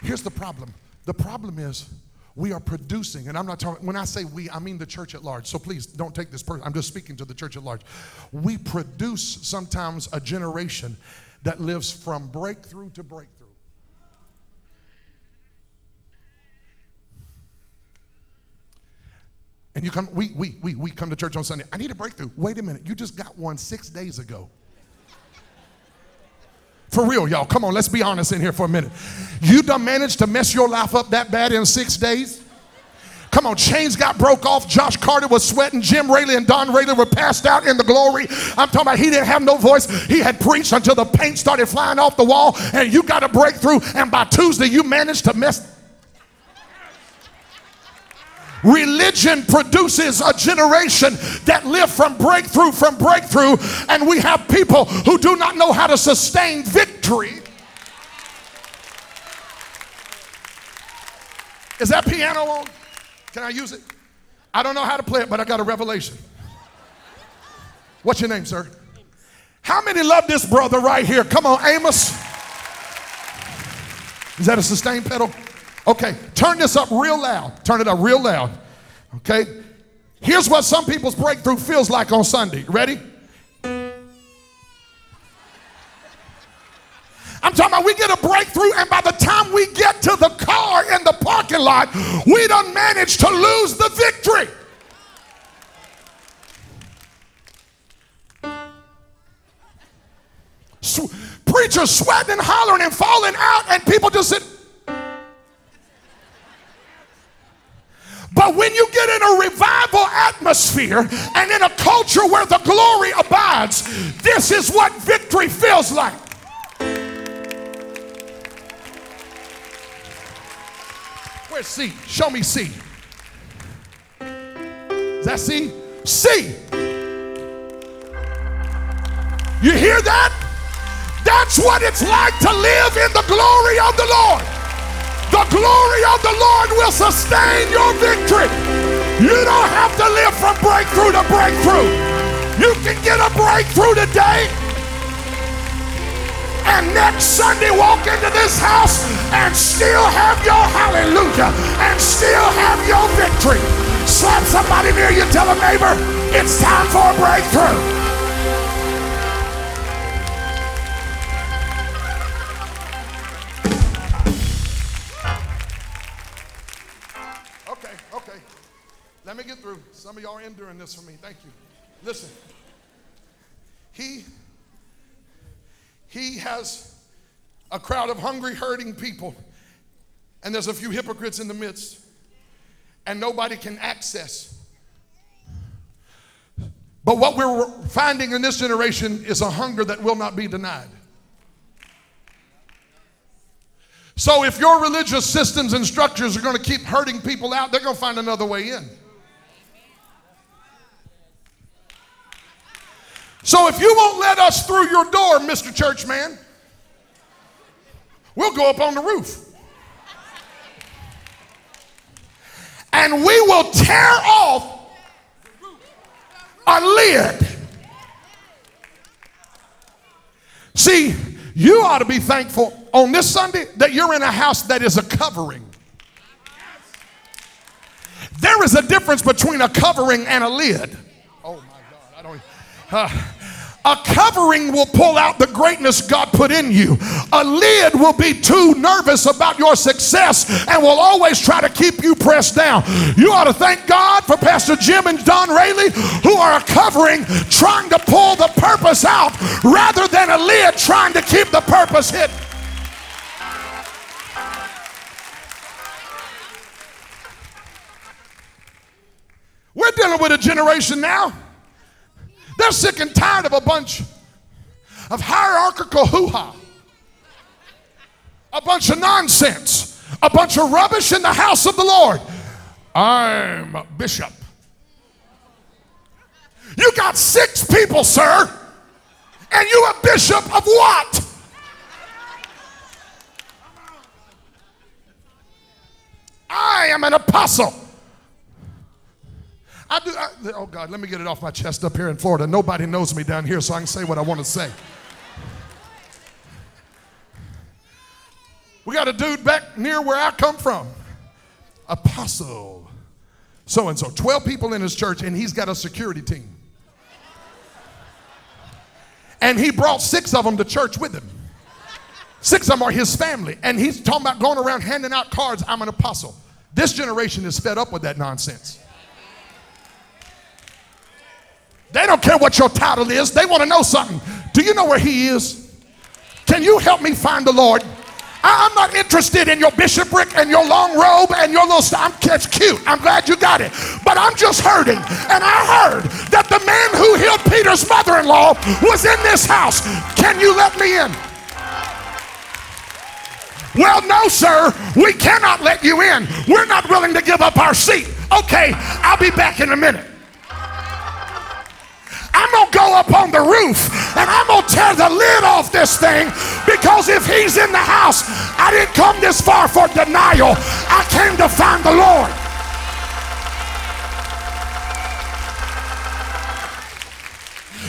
Speaker 1: Here's the problem the problem is we are producing, and I'm not talking, when I say we, I mean the church at large. So please don't take this person, I'm just speaking to the church at large. We produce sometimes a generation that lives from breakthrough to breakthrough. And you come, we, we, we, we come to church on Sunday. I need a breakthrough. Wait a minute, you just got one six days ago. For real, y'all. Come on, let's be honest in here for a minute. You done managed to mess your life up that bad in six days? Come on, chains got broke off. Josh Carter was sweating. Jim Raley and Dawn Raley were passed out in the glory. I'm talking about he didn't have no voice. He had preached until the paint started flying off the wall, and you got a breakthrough. And by Tuesday, you managed to mess Religion produces a generation that live from breakthrough from breakthrough, and we have people who do not know how to sustain victory. Is that piano on? Can I use it? I don't know how to play it, but I got a revelation. What's your name, sir? How many love this brother right here? Come on, Amos. Is that a sustain pedal? Okay, turn this up real loud. Turn it up real loud. Okay? Here's what some people's breakthrough feels like on Sunday. Ready? I'm talking about we get a breakthrough, and by the time we get to the car in the parking lot, we don't manage to lose the victory. preachers sweating and hollering and falling out, and people just sit. But when you get in a revival atmosphere and in a culture where the glory abides, this is what victory feels like. Where's C? Show me C. Is that C? C. You hear that? That's what it's like to live in the glory of the Lord. The glory of the Lord will sustain your victory. You don't have to live from breakthrough to breakthrough. You can get a breakthrough today and next Sunday walk into this house and still have your hallelujah and still have your victory. Slap somebody near you, tell a neighbor, it's time for a breakthrough. Some of y'all are enduring this for me. Thank you. Listen. He he has a crowd of hungry, hurting people, and there's a few hypocrites in the midst, and nobody can access. But what we're finding in this generation is a hunger that will not be denied. So if your religious systems and structures are going to keep hurting people out, they're going to find another way in. So if you won't let us through your door, Mr. Churchman, we'll go up on the roof. And we will tear off a lid. See, you ought to be thankful on this Sunday that you're in a house that is a covering. There is a difference between a covering and a lid. Oh my God, I don't. Uh, a covering will pull out the greatness God put in you. A lid will be too nervous about your success and will always try to keep you pressed down. You ought to thank God for Pastor Jim and Dawn Raley, who are a covering trying to pull the purpose out rather than a lid trying to keep the purpose hidden. We're dealing with a generation now they're sick and tired of a bunch of hierarchical hoo ha, a bunch of nonsense, a bunch of rubbish in the house of the Lord. I'm a bishop. You got six people, sir, and you a bishop of what? I am an apostle. I do. I, oh God, let me get it off my chest up here in Florida. Nobody knows me down here, so I can say what I want to say. We got a dude back near where I come from, apostle, so and so. Twelve people in his church, and he's got a security team. And he brought six of them to church with him. Six of them are his family, and he's talking about going around handing out cards. I'm an apostle. This generation is fed up with that nonsense. They don't care what your title is. They want to know something. Do you know where he is? Can you help me find the Lord? I, am not interested in your bishopric and your long robe and your little stuff. That's cute. I'm glad you got it. But I'm just hurting. And I heard that the man who healed Peter's mother in law was in this house. Can you let me in? Well, no, sir. We cannot let you in. We're not willing to give up our seat. Okay, I'll be back in a minute. I'm going to go up on the roof and I'm going to tear the lid off this thing because if he's in the house, I didn't come this far for denial. I came to find the Lord.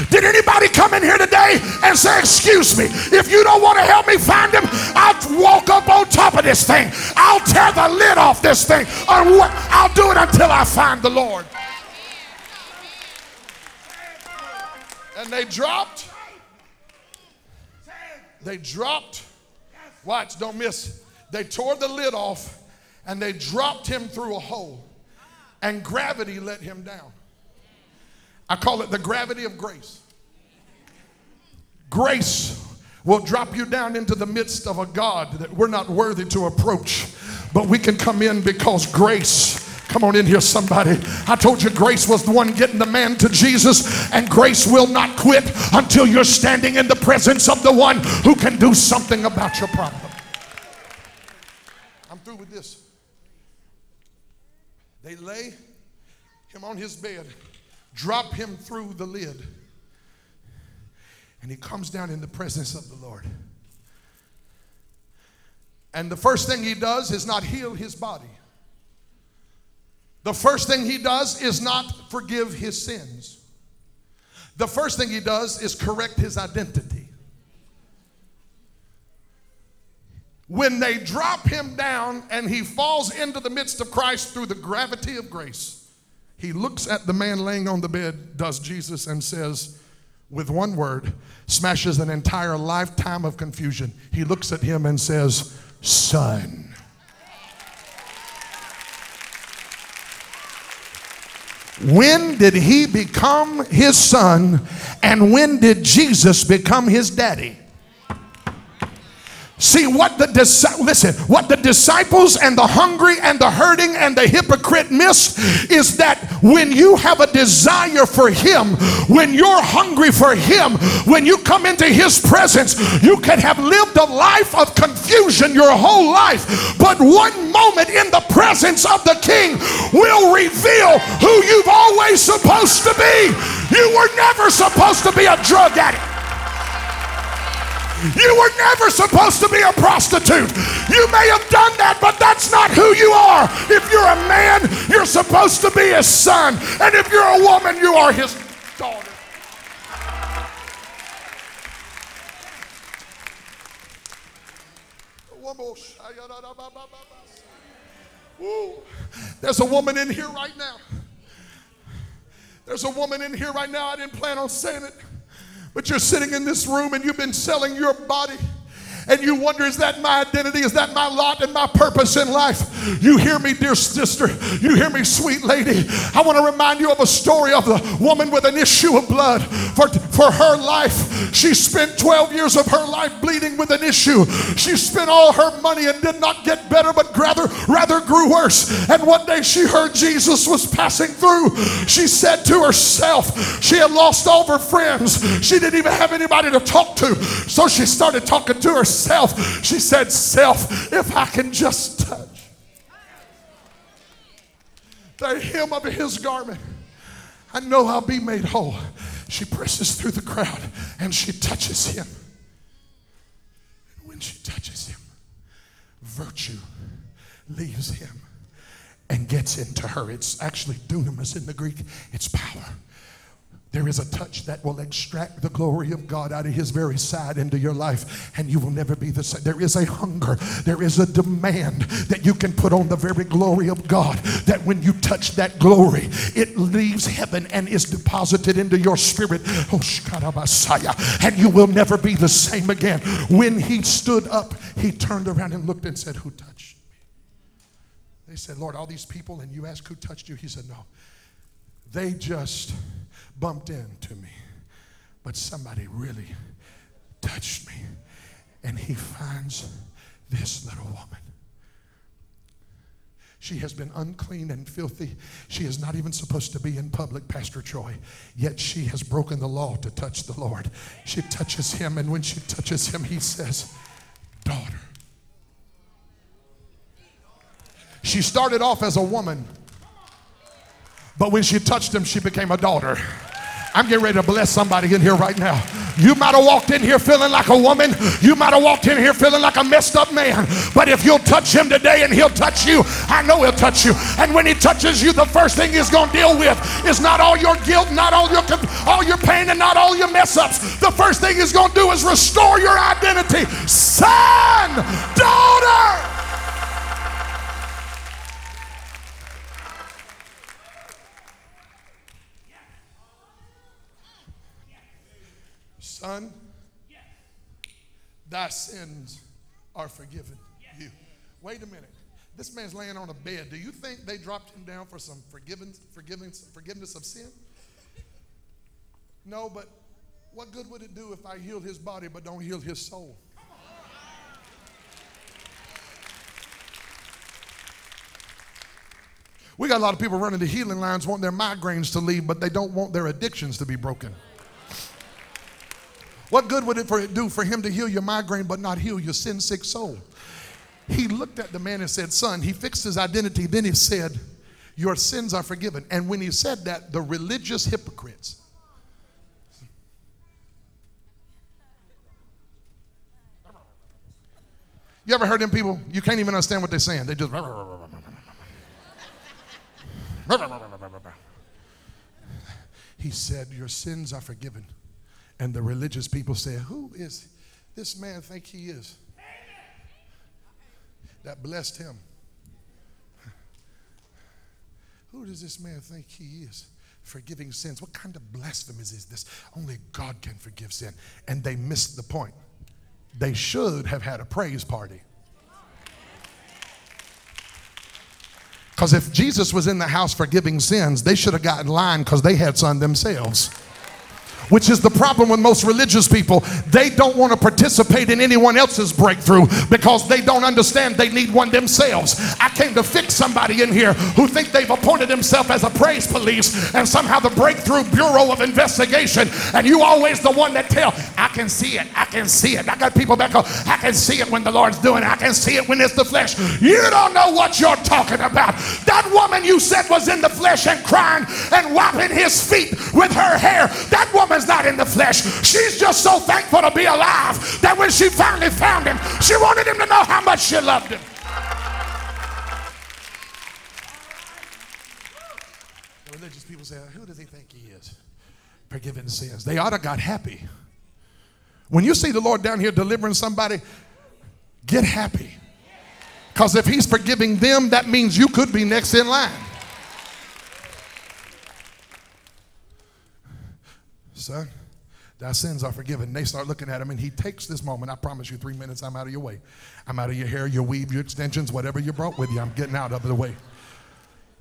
Speaker 1: Did anybody come in here today and say, Excuse me, if you don't want to help me find him, I'll walk up on top of this thing. I'll tear the lid off this thing. Or I'll do it until I find the Lord. And they dropped. They dropped. Watch, don't miss. They tore the lid off and they dropped him through a hole. And gravity let him down. I call it the gravity of grace. Grace will drop you down into the midst of a God that we're not worthy to approach, but we can come in because grace Come on in here, somebody. I told you grace was the one getting the man to Jesus, and grace will not quit until you're standing in the presence of the one who can do something about your problem. I'm through with this. They lay him on his bed, drop him through the lid, and he comes down in the presence of the Lord. And the first thing he does is not heal his body. The first thing he does is not forgive his sins. The first thing he does is correct his identity. When they drop him down and he falls into the midst of Christ through the gravity of grace, he looks at the man laying on the bed, does Jesus, and says, with one word, smashes an entire lifetime of confusion. He looks at him and says, Son. When did he become his son? And when did Jesus become his daddy? See what the listen, what the disciples and the hungry and the hurting and the hypocrite missed is that when you have a desire for him, when you're hungry for him, when you come into his presence, you can have lived a life of confusion your whole life, but one moment in the presence of the king will reveal who you've always supposed to be. You were never supposed to be a drug addict. You were never supposed to be a prostitute. You may have done that, but that's not who you are. If you're a man, you're supposed to be his son. And if you're a woman, you are his daughter. There's a woman in here right now. There's a woman in here right now. I didn't plan on saying it. But you're sitting in this room and you've been selling your body and you wonder, is that my identity? Is that my lot and my purpose in life? You hear me, dear sister. You hear me, sweet lady. I want to remind you of a story of the woman with an issue of blood. For, for her life, she spent 12 years of her life bleeding with an issue. She spent all her money and did not get better, but rather, rather grew worse. And one day she heard Jesus was passing through. She said to herself, she had lost all her friends. She didn't even have anybody to talk to. So she started talking to herself herself. She said, Self, if I can just touch the hem of his garment, I know I'll be made whole. She presses through the crowd and she touches him. And when she touches him, virtue leaves him and gets into her. It's actually dunamis in the Greek, it's power. There is a touch that will extract the glory of God out of His very side into your life, and you will never be the same. There is a hunger, there is a demand that you can put on the very glory of God. That when you touch that glory, it leaves heaven and is deposited into your spirit. Oh, Messiah, and you will never be the same again. When he stood up, he turned around and looked and said, Who touched me? They said, Lord, all these people, and you asked who touched you? He said, No. They just bumped into me, but somebody really touched me. And he finds this little woman. She has been unclean and filthy. She is not even supposed to be in public, Pastor Troy. Yet she has broken the law to touch the Lord. She touches him, and when she touches him, he says, Daughter. She started off as a woman, but when she touched him, she became a daughter. I'm getting ready to bless somebody in here right now. You might have walked in here feeling like a woman. You might have walked in here feeling like a messed up man. But if you'll touch him today and he'll touch you, I know he'll touch you. And when he touches you, the first thing he's going to deal with is not all your guilt, not all your all your pain, and not all your mess ups. The first thing he's going to do is restore your identity. Son, daughter. Son, thy sins are forgiven you. Wait a minute. This man's laying on a bed. Do you think they dropped him down for some forgiveness, forgiveness, forgiveness of sin? No, but what good would it do if I healed his body but don't heal his soul? We got a lot of people running the healing lines, want their migraines to leave, but they don't want their addictions to be broken. What good would it do for him to heal your migraine but not heal your sin sick soul? He looked at the man and said, Son, he fixed his identity. Then he said, Your sins are forgiven. And when he said that, the religious hypocrites, You ever heard them people? You can't even understand what they're saying. They just. He said, Your sins are forgiven. And the religious people say, Who is this man think he is? That blessed him. Who does this man think he is? Forgiving sins. What kind of blasphemy is this? Only God can forgive sin. And they missed the point. They should have had a praise party. Because if Jesus was in the house forgiving sins, they should have gotten line because they had some themselves which is the problem with most religious people. They don't want to participate in anyone else's breakthrough because they don't understand they need one themselves. I came to fix somebody in here who think they've appointed themselves as a praise police and somehow the breakthrough bureau of investigation and you always the one that tell I can see it I can see it I got people back home I can see it when the Lord's doing it I can see it when it's the flesh you don't know what you're talking about that woman you said was in the flesh and crying and wiping his feet with her hair that woman is not in the flesh. She's just so thankful to be alive that when she finally found him, she wanted him to know how much she loved him. The religious people say, Who does he think he is? Forgiving sins. They ought to got happy. When you see the Lord down here delivering somebody, get happy. Because if he's forgiving them, that means you could be next in line. Son, thy sins are forgiven. They start looking at him, and he takes this moment. I promise you, three minutes, I'm out of your way. I'm out of your hair, your weave, your extensions, whatever you brought with you, I'm getting out of the way.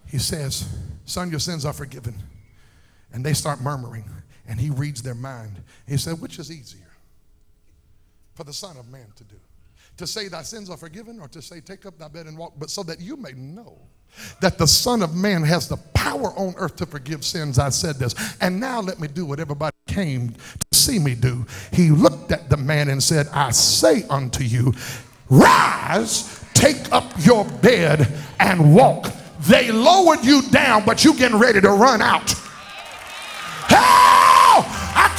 Speaker 1: He says, Son, your sins are forgiven. And they start murmuring, and he reads their mind. He said, Which is easier for the Son of Man to do? To say, Thy sins are forgiven, or to say, Take up thy bed and walk, but so that you may know that the Son of Man has the power on earth to forgive sins. I said this. And now let me do what everybody came to see me do. He looked at the man and said, I say unto you, rise, take up your bed, and walk. They lowered you down, but you getting ready to run out. I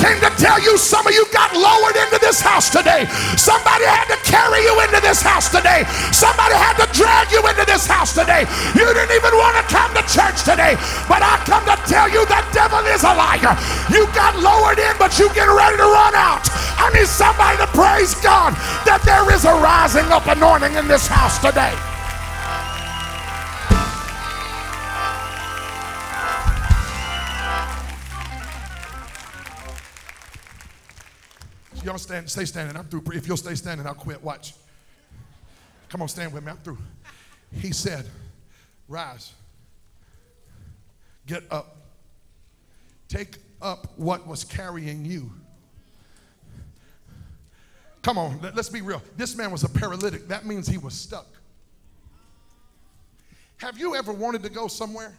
Speaker 1: came to tell you some of you got lowered into this house today. Somebody had to carry you into this house today. Somebody had to drag you into this house today. You didn't even want to come to church today. But I come to tell you the devil is a liar. You got lowered in, but you get ready to run out. I need somebody to praise God that there is a rising up anointing in this house today. Y'all stand, stay standing. I'm through. If you'll stay standing, I'll quit. Watch. Come on, stand with me. I'm through. He said, Rise. Get up. Take up what was carrying you. Come on, let, us be real. This man was a paralytic. That means he was stuck. Have you ever wanted to go somewhere?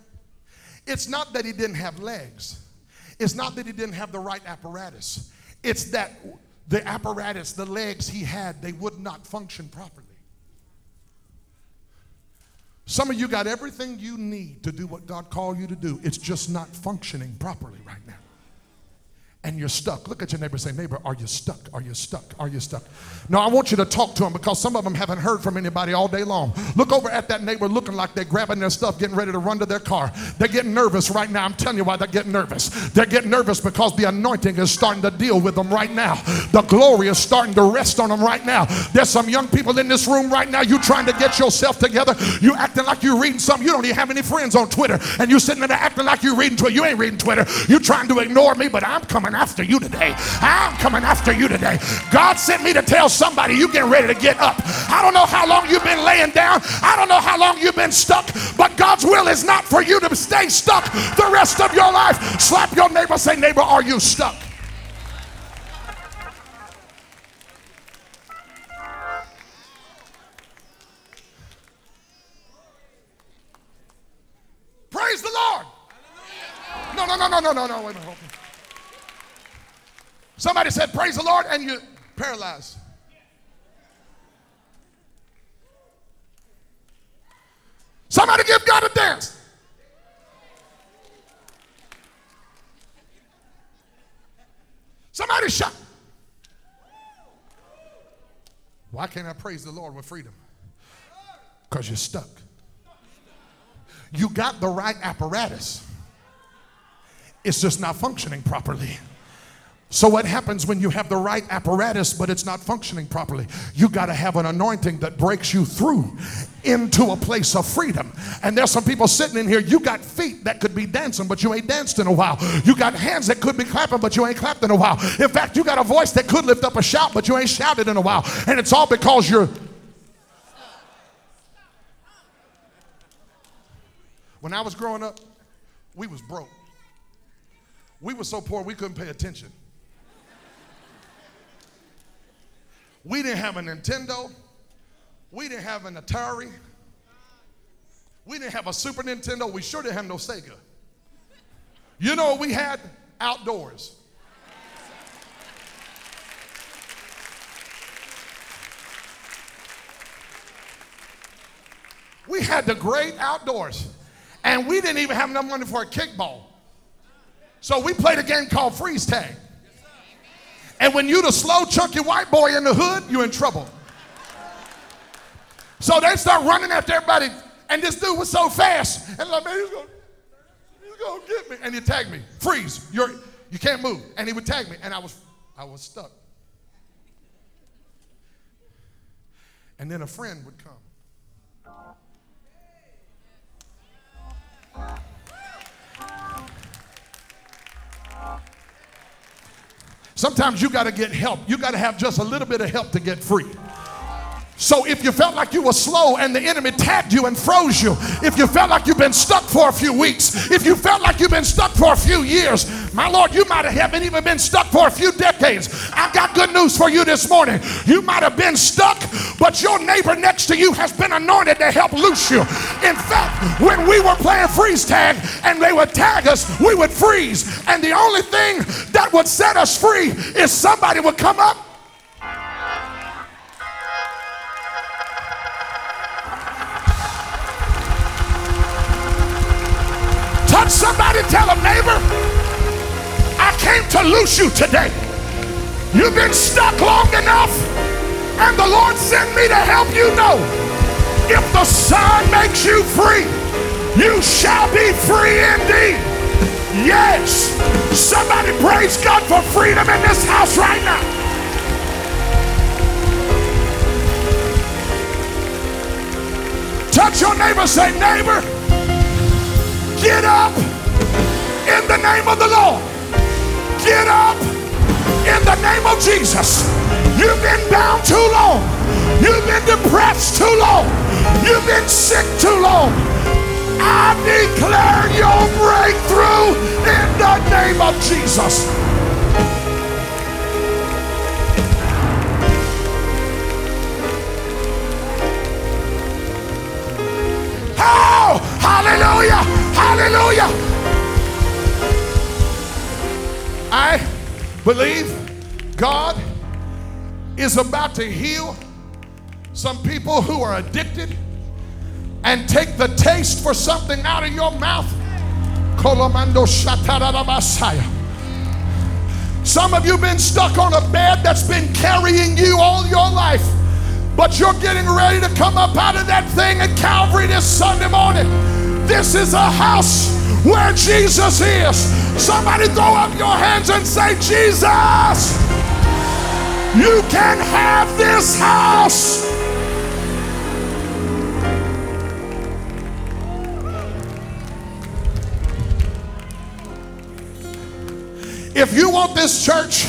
Speaker 1: It's not that he didn't have legs, it's not that he didn't have the right apparatus. It's that the apparatus, the legs he had, they would not function properly. Some of you got everything you need to do what God called you to do. It's just not functioning properly right now and you're stuck. Look at your neighbor say, Neighbor, are you stuck? Are you stuck? Are you stuck? No, I want you to talk to them because some of them haven't heard from anybody all day long. Look over at that neighbor looking like they're grabbing their stuff, getting ready to run to their car. They're getting nervous right now. I'm telling you why they're getting nervous. They're getting nervous because the anointing is starting to deal with them right now. The glory is starting to rest on them right now. There's some young people in this room right now. You trying to get yourself together. You acting like you're reading something. You don't even have any friends on Twitter. And you sitting there acting like you're reading Twitter. You ain't reading Twitter. You trying to ignore me, but I'm coming coming after you today. I'm coming after you today. God sent me to tell somebody you getting ready to get up. I don't know how long you've been laying down. I don't know how long you've been stuck, but God's will is not for you to stay stuck the rest of your life. Slap your neighbor, say, neighbor, are you stuck? Somebody said, Praise the Lord, and you're paralyzed. Somebody give God a dance. Somebody shout. Why can't I praise the Lord with freedom? Because you're stuck. You got the right apparatus, it's just not functioning properly. So, what happens when you have the right apparatus but it's not functioning properly? You got to have an anointing that breaks you through into a place of freedom. And there's some people sitting in here, you got feet that could be dancing, but you ain't danced in a while. You got hands that could be clapping, but you ain't clapped in a while. In fact, you got a voice that could lift up a shout, but you ain't shouted in a while. And it's all because you're When I was growing up, we was broke. We were so poor we couldn't pay attention. We didn't have a Nintendo. We didn't have an Atari. We didn't have a Super Nintendo. We sure didn't have no Sega. You know what we had? Outdoors. We had the great outdoors. And we didn't even have enough money for a kickball. So we played a game called freeze tag. And when you the slow, chunky white boy in the hood, you're in trouble. So they start running after everybody. And this dude was so fast. And like, man, he's going he's gonna get me. And he tagged me. Freeze. You're you can't move. And he would tag me. And I was I was stuck. And then a friend would come. Sometimes you got to get help. You got to have just a little bit of help to get free. So if you felt like you were slow and the enemy tagged you and froze you, if you felt like you've been stuck for a few weeks, if you felt like you've been stuck for a few years, my Lord, you might have not even been stuck for a few decades. I've got good news for you this morning. You might have been stuck, but your neighbor next to you has been anointed to help loose you. In fact, when we were playing freeze tag and they would tag us, we would freeze. And the only thing that would set us free is somebody would come up Touch somebody, tell them, neighbor, I came to loose you today. You've been stuck long enough, and the Lord sent me to help you know if the Son makes you free, you shall be free indeed. Yes. Somebody praise God for freedom in this house right now. Touch your neighbor, say, neighbor. Get up in the name of the Lord. Get up in the name of Jesus. You've been down too long. You've been depressed too long. You've been sick too long. I declare your breakthrough in the name of Jesus. Oh, hallelujah, hallelujah. I believe God is about to heal some people who are addicted and take the taste for something out of your mouth. Some of you been stuck on a bed that's been carrying you all your life, but you're getting ready to come up out of that thing at Calvary this Sunday morning. This is a house where Jesus is. Somebody throw up your hands and say, Jesus, you can have this house. If you want this church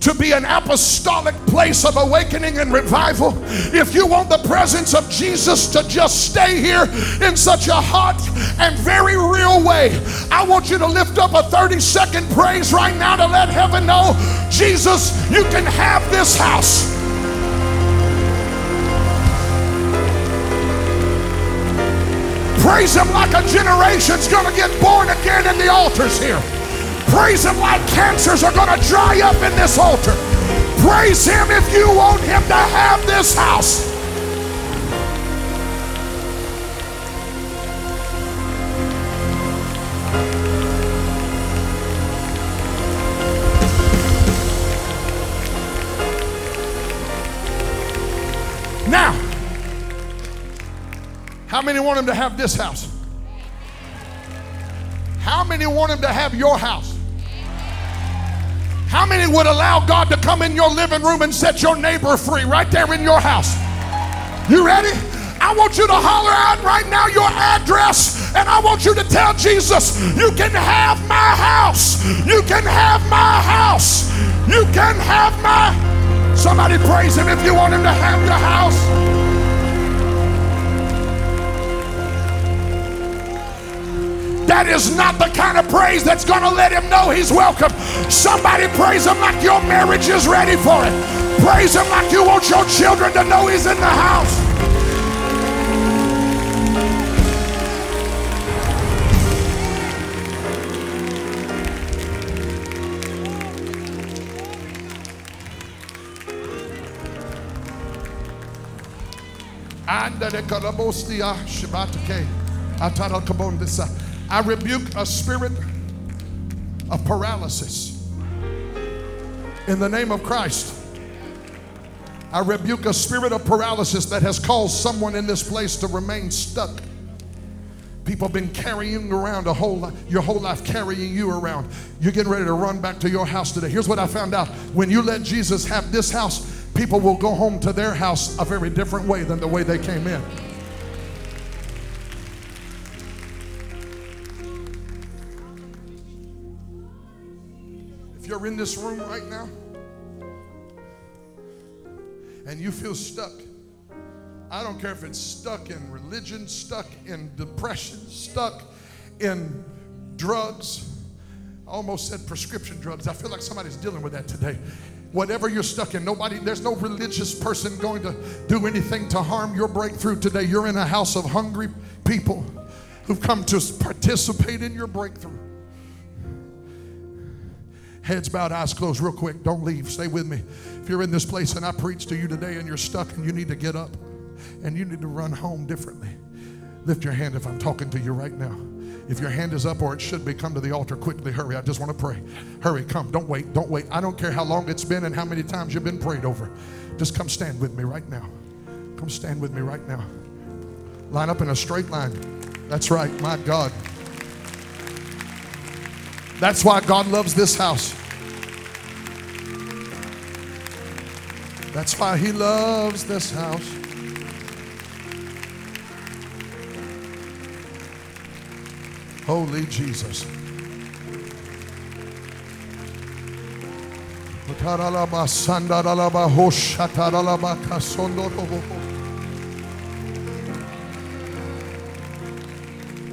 Speaker 1: to be an apostolic place of awakening and revival, if you want the presence of Jesus to just stay here in such a hot and very real way, I want you to lift up a 30 second praise right now to let heaven know Jesus, you can have this house. Praise Him like a generation's gonna get born again in the altars here. Praise Him like cancers are going to dry up in this altar. Praise Him if you want Him to have this house. Now, how many want Him to have this house? How many want Him to have your house? How many would allow God to come in your living room and set your neighbor free right there in your house? You ready? I want you to holler out right now your address, and I want you to tell Jesus, You can have my house. You can have my house. You can have my. Somebody praise Him if you want Him to have your house. That is not the kind of praise that's going to let him know he's welcome. Somebody praise him like your marriage is ready for it. Praise him like you want your children to know he's in the house. I rebuke a spirit of paralysis in the name of Christ. I rebuke a spirit of paralysis that has caused someone in this place to remain stuck. People have been carrying around a whole your whole life, carrying you around. You're getting ready to run back to your house today. Here's what I found out: when you let Jesus have this house, people will go home to their house a very different way than the way they came in. You're in this room right now and you feel stuck, I don't care if it's stuck in religion, stuck in depression, stuck in drugs. I almost said prescription drugs. I feel like somebody's dealing with that today whatever you're stuck in. Nobody, there's no religious person going to do anything to harm your breakthrough today. You're in a house of hungry people who've come to participate in your breakthrough. Heads bowed, eyes closed, real quick. Don't leave. Stay with me. If you're in this place and I preach to you today and you're stuck and you need to get up and you need to run home differently, lift your hand if I'm talking to you right now. If your hand is up or it should be, come to the altar quickly. Hurry. I just want to pray. Hurry, come. Don't wait. Don't wait. I don't care how long it's been and how many times you've been prayed over. Just come stand with me right now. Come stand with me right now. Line up in a straight line. That's right. My God. That's why God loves this house. That's why He loves this house. Holy Jesus.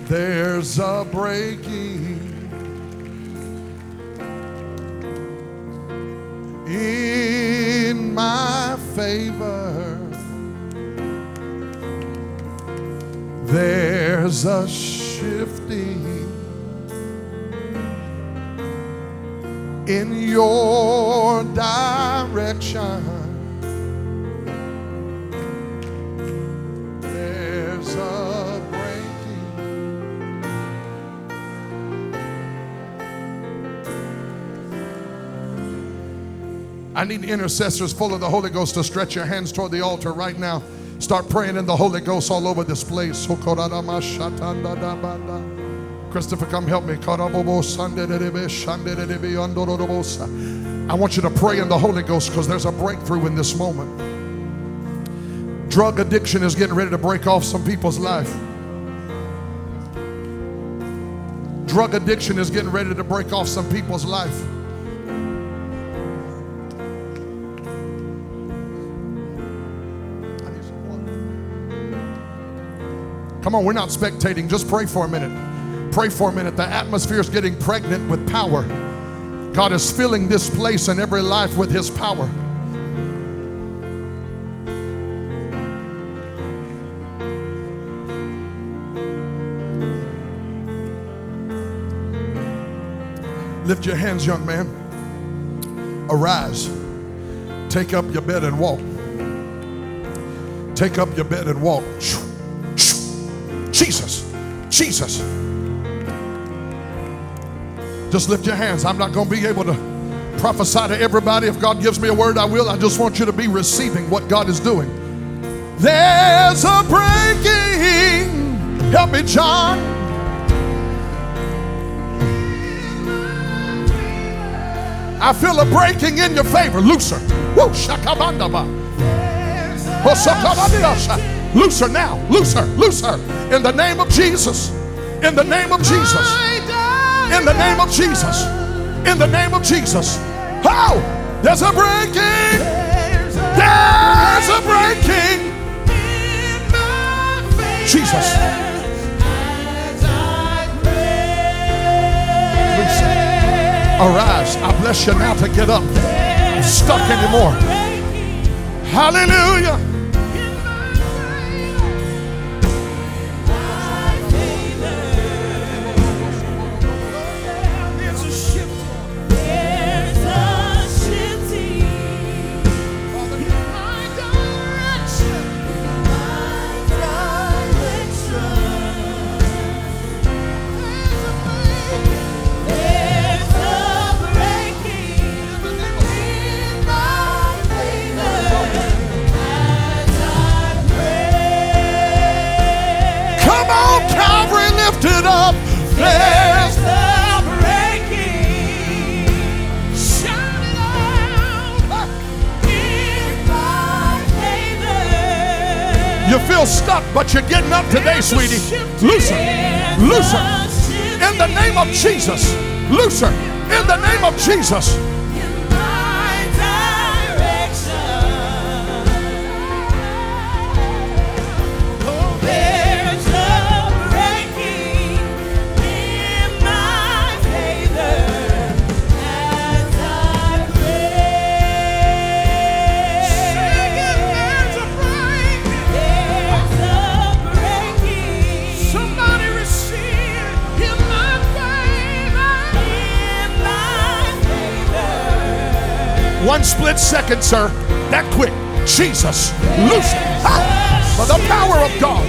Speaker 1: There's a breaking favor. There's a shifting in your direction. I need intercessors full of the Holy Ghost to stretch your hands toward the altar right now. Start praying in the Holy Ghost all over this place. Christopher, come help me. I want you to pray in the Holy Ghost because there's a breakthrough in this moment. Drug addiction is getting ready to break off some people's life. Drug addiction is getting ready to break off some people's life. Come on, we're not spectating. Just pray for a minute. Pray for a minute. The atmosphere is getting pregnant with power. God is filling this place and every life with His power. Lift your hands, young man. Arise. Take up your bed and walk. Take up your bed and walk. Jesus, Jesus. Just lift your hands. I'm not going to be able to prophesy to everybody. If God gives me a word, I will. I just want you to be receiving what God is doing. There's a breaking. Help me, John. I feel a breaking in your favor. Looser. Woo, shakabandaba. Looser now, looser, looser. In the name of Jesus. In the name of Jesus. In the name of Jesus. In the name of Jesus. How? Oh, there's a breaking. There's a breaking. Jesus. Arise. I bless you now to get up. I'm Stuck anymore. Hallelujah. You feel stuck, but you're getting up today, sweetie. Looser, looser. In the name of Jesus. Looser. In the name of Jesus. One split second, sir. That quick. Jesus. Loose. Ah, by the power of God.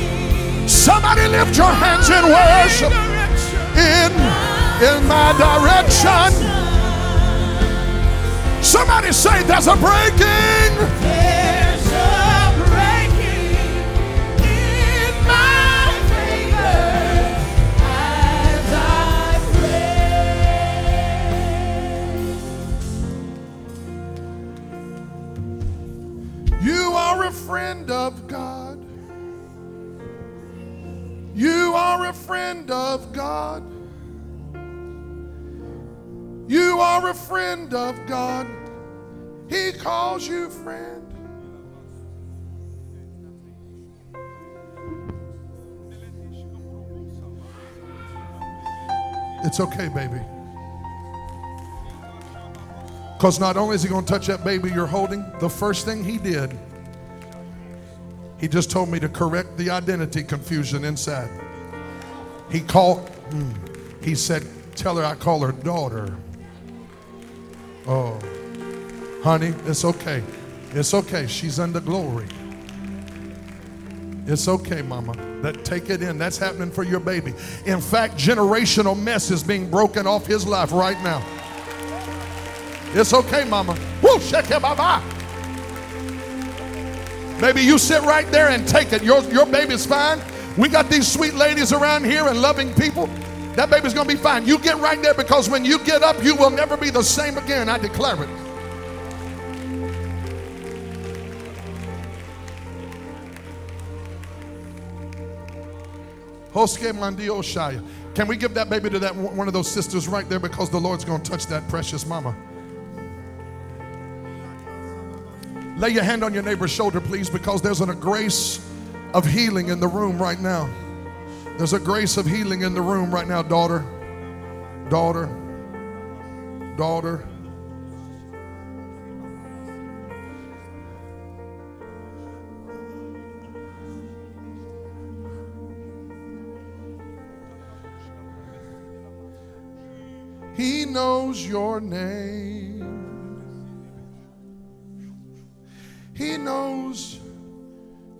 Speaker 1: Somebody lift your hands in worship. In, in my direction. Somebody say there's a breaking. God. You are a friend of God. He calls you friend. It's okay, baby. Because not only is he going to touch that baby you're holding, the first thing he did, he just told me to correct the identity confusion inside. He called, Hmm. he said, Tell her I call her daughter. Oh, honey, it's okay. It's okay. She's under glory. It's okay, mama. That take it in. That's happening for your baby. In fact, generational mess is being broken off his life right now. It's okay, mama. Woo, shake it, baba. Baby, you sit right there and take it. Your, your baby's fine. We got these sweet ladies around here and loving people. That baby's gonna be fine. You get right there because when you get up, you will never be the same again. I declare it. Can we give that baby to that one of those sisters right there because the Lord's going to touch that precious mama? Lay your hand on your neighbor's shoulder, please, because there's a grace of healing in the room right now. There's a grace of healing in the room right now, daughter, daughter, daughter. He knows your name. He knows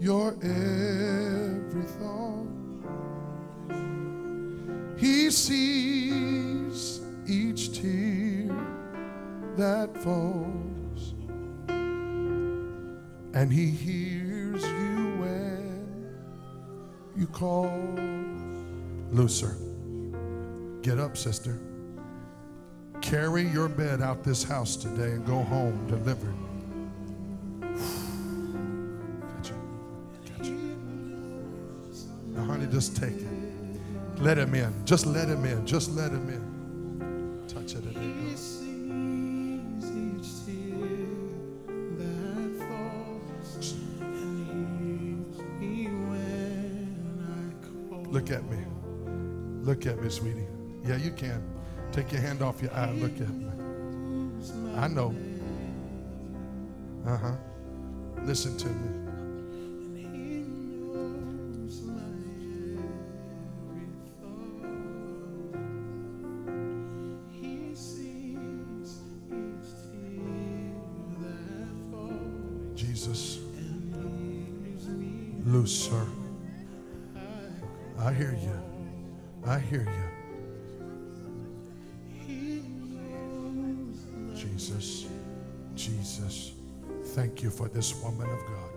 Speaker 1: your every thought. He sees each tear that falls. And he hears you when you call. Looser. Get up, sister. Carry your bed out this house today and go home delivered. Now, honey, just take it. Let him in. Just let him in. Just let him in. Touch it. You. Look at me. Look at me, sweetie. Yeah, you can. Take your hand off your eye. Look at me. I know. Uh huh. Listen to me. Her. I hear you. I hear you. Jesus. Jesus. Thank you for this woman of God.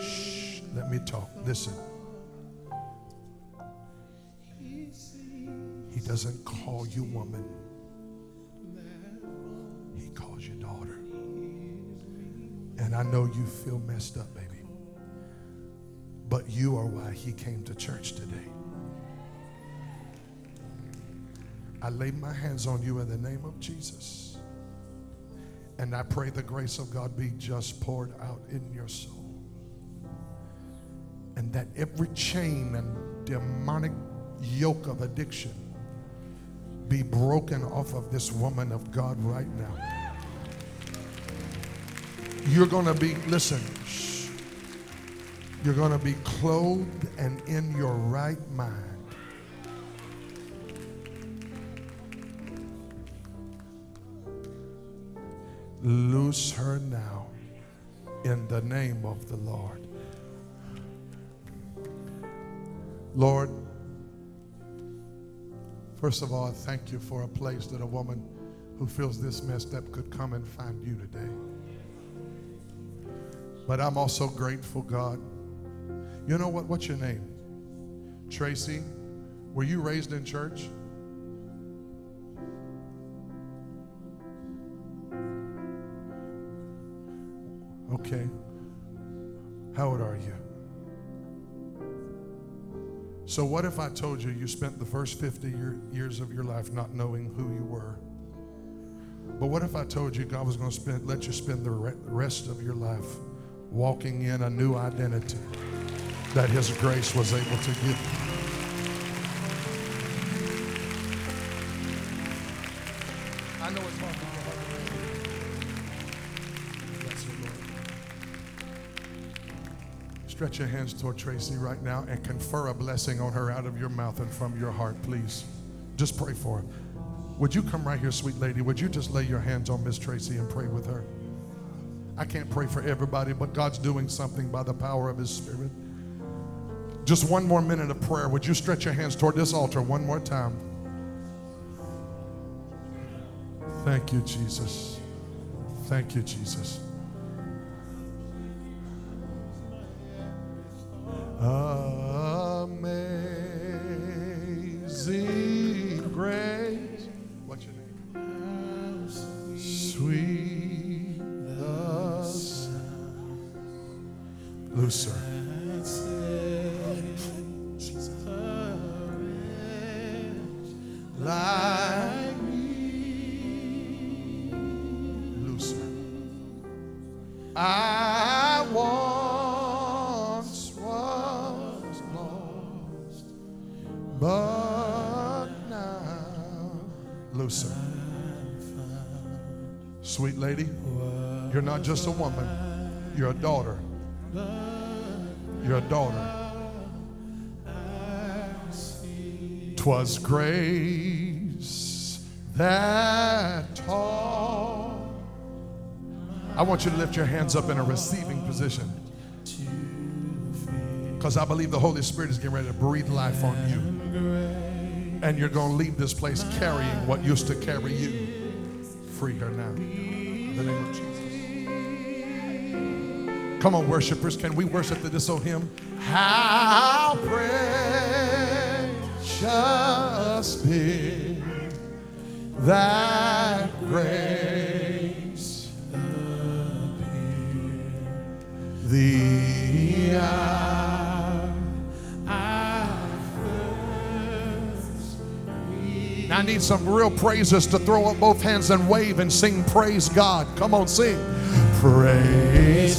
Speaker 1: Shh. Let me talk. Listen. He doesn't call you woman. I know you feel messed up, baby. But you are why he came to church today. I lay my hands on you in the name of Jesus. And I pray the grace of God be just poured out in your soul. And that every chain and demonic yoke of addiction be broken off of this woman of God right now. You're going to be, listen, shh. You're going to be clothed and in your right mind. Loose her now in the name of the Lord. Lord, first of all, I thank you for a place that a woman who feels this messed up could come and find you today. But I'm also grateful, God. You know what? What's your name? Tracy. Were you raised in church? Okay. How old are you? So, what if I told you you spent the first 50 year, years of your life not knowing who you were? But what if I told you God was going to let you spend the re- rest of your life walking in a new identity that His grace was able to give you? I know it's hard for you. Yes, Lord. Stretch your hands toward Tracy right now and confer a blessing on her out of your mouth and from your heart, please. Just pray for her. Would you come right here, sweet lady? Would you just lay your hands on Miss Tracy and pray with her? I can't pray for everybody, but God's doing something by the power of His Spirit. Just one more minute of prayer. Would you stretch your hands toward this altar one more time? Thank you, Jesus. Thank you, Jesus. Amazing not just a woman, you're a daughter. You're a daughter. Twas grace that taught. I want you to lift your hands up in a receiving position. Because I believe the Holy Spirit is getting ready to breathe life on you. And you're going to leave this place carrying what used to carry you. Free her now. In the name of Jesus. Come on, worshipers. Can we worship to this hymn? How precious be that grace the hour Now I need some real praises to throw up both hands and wave and sing praise God. Come on, sing. Praise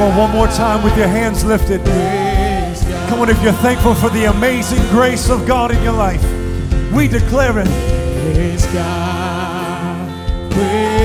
Speaker 3: Come on, one more time with your hands lifted. Come on, if you're thankful for the amazing grace of God in your life, we declare it.
Speaker 4: Praise God. Praise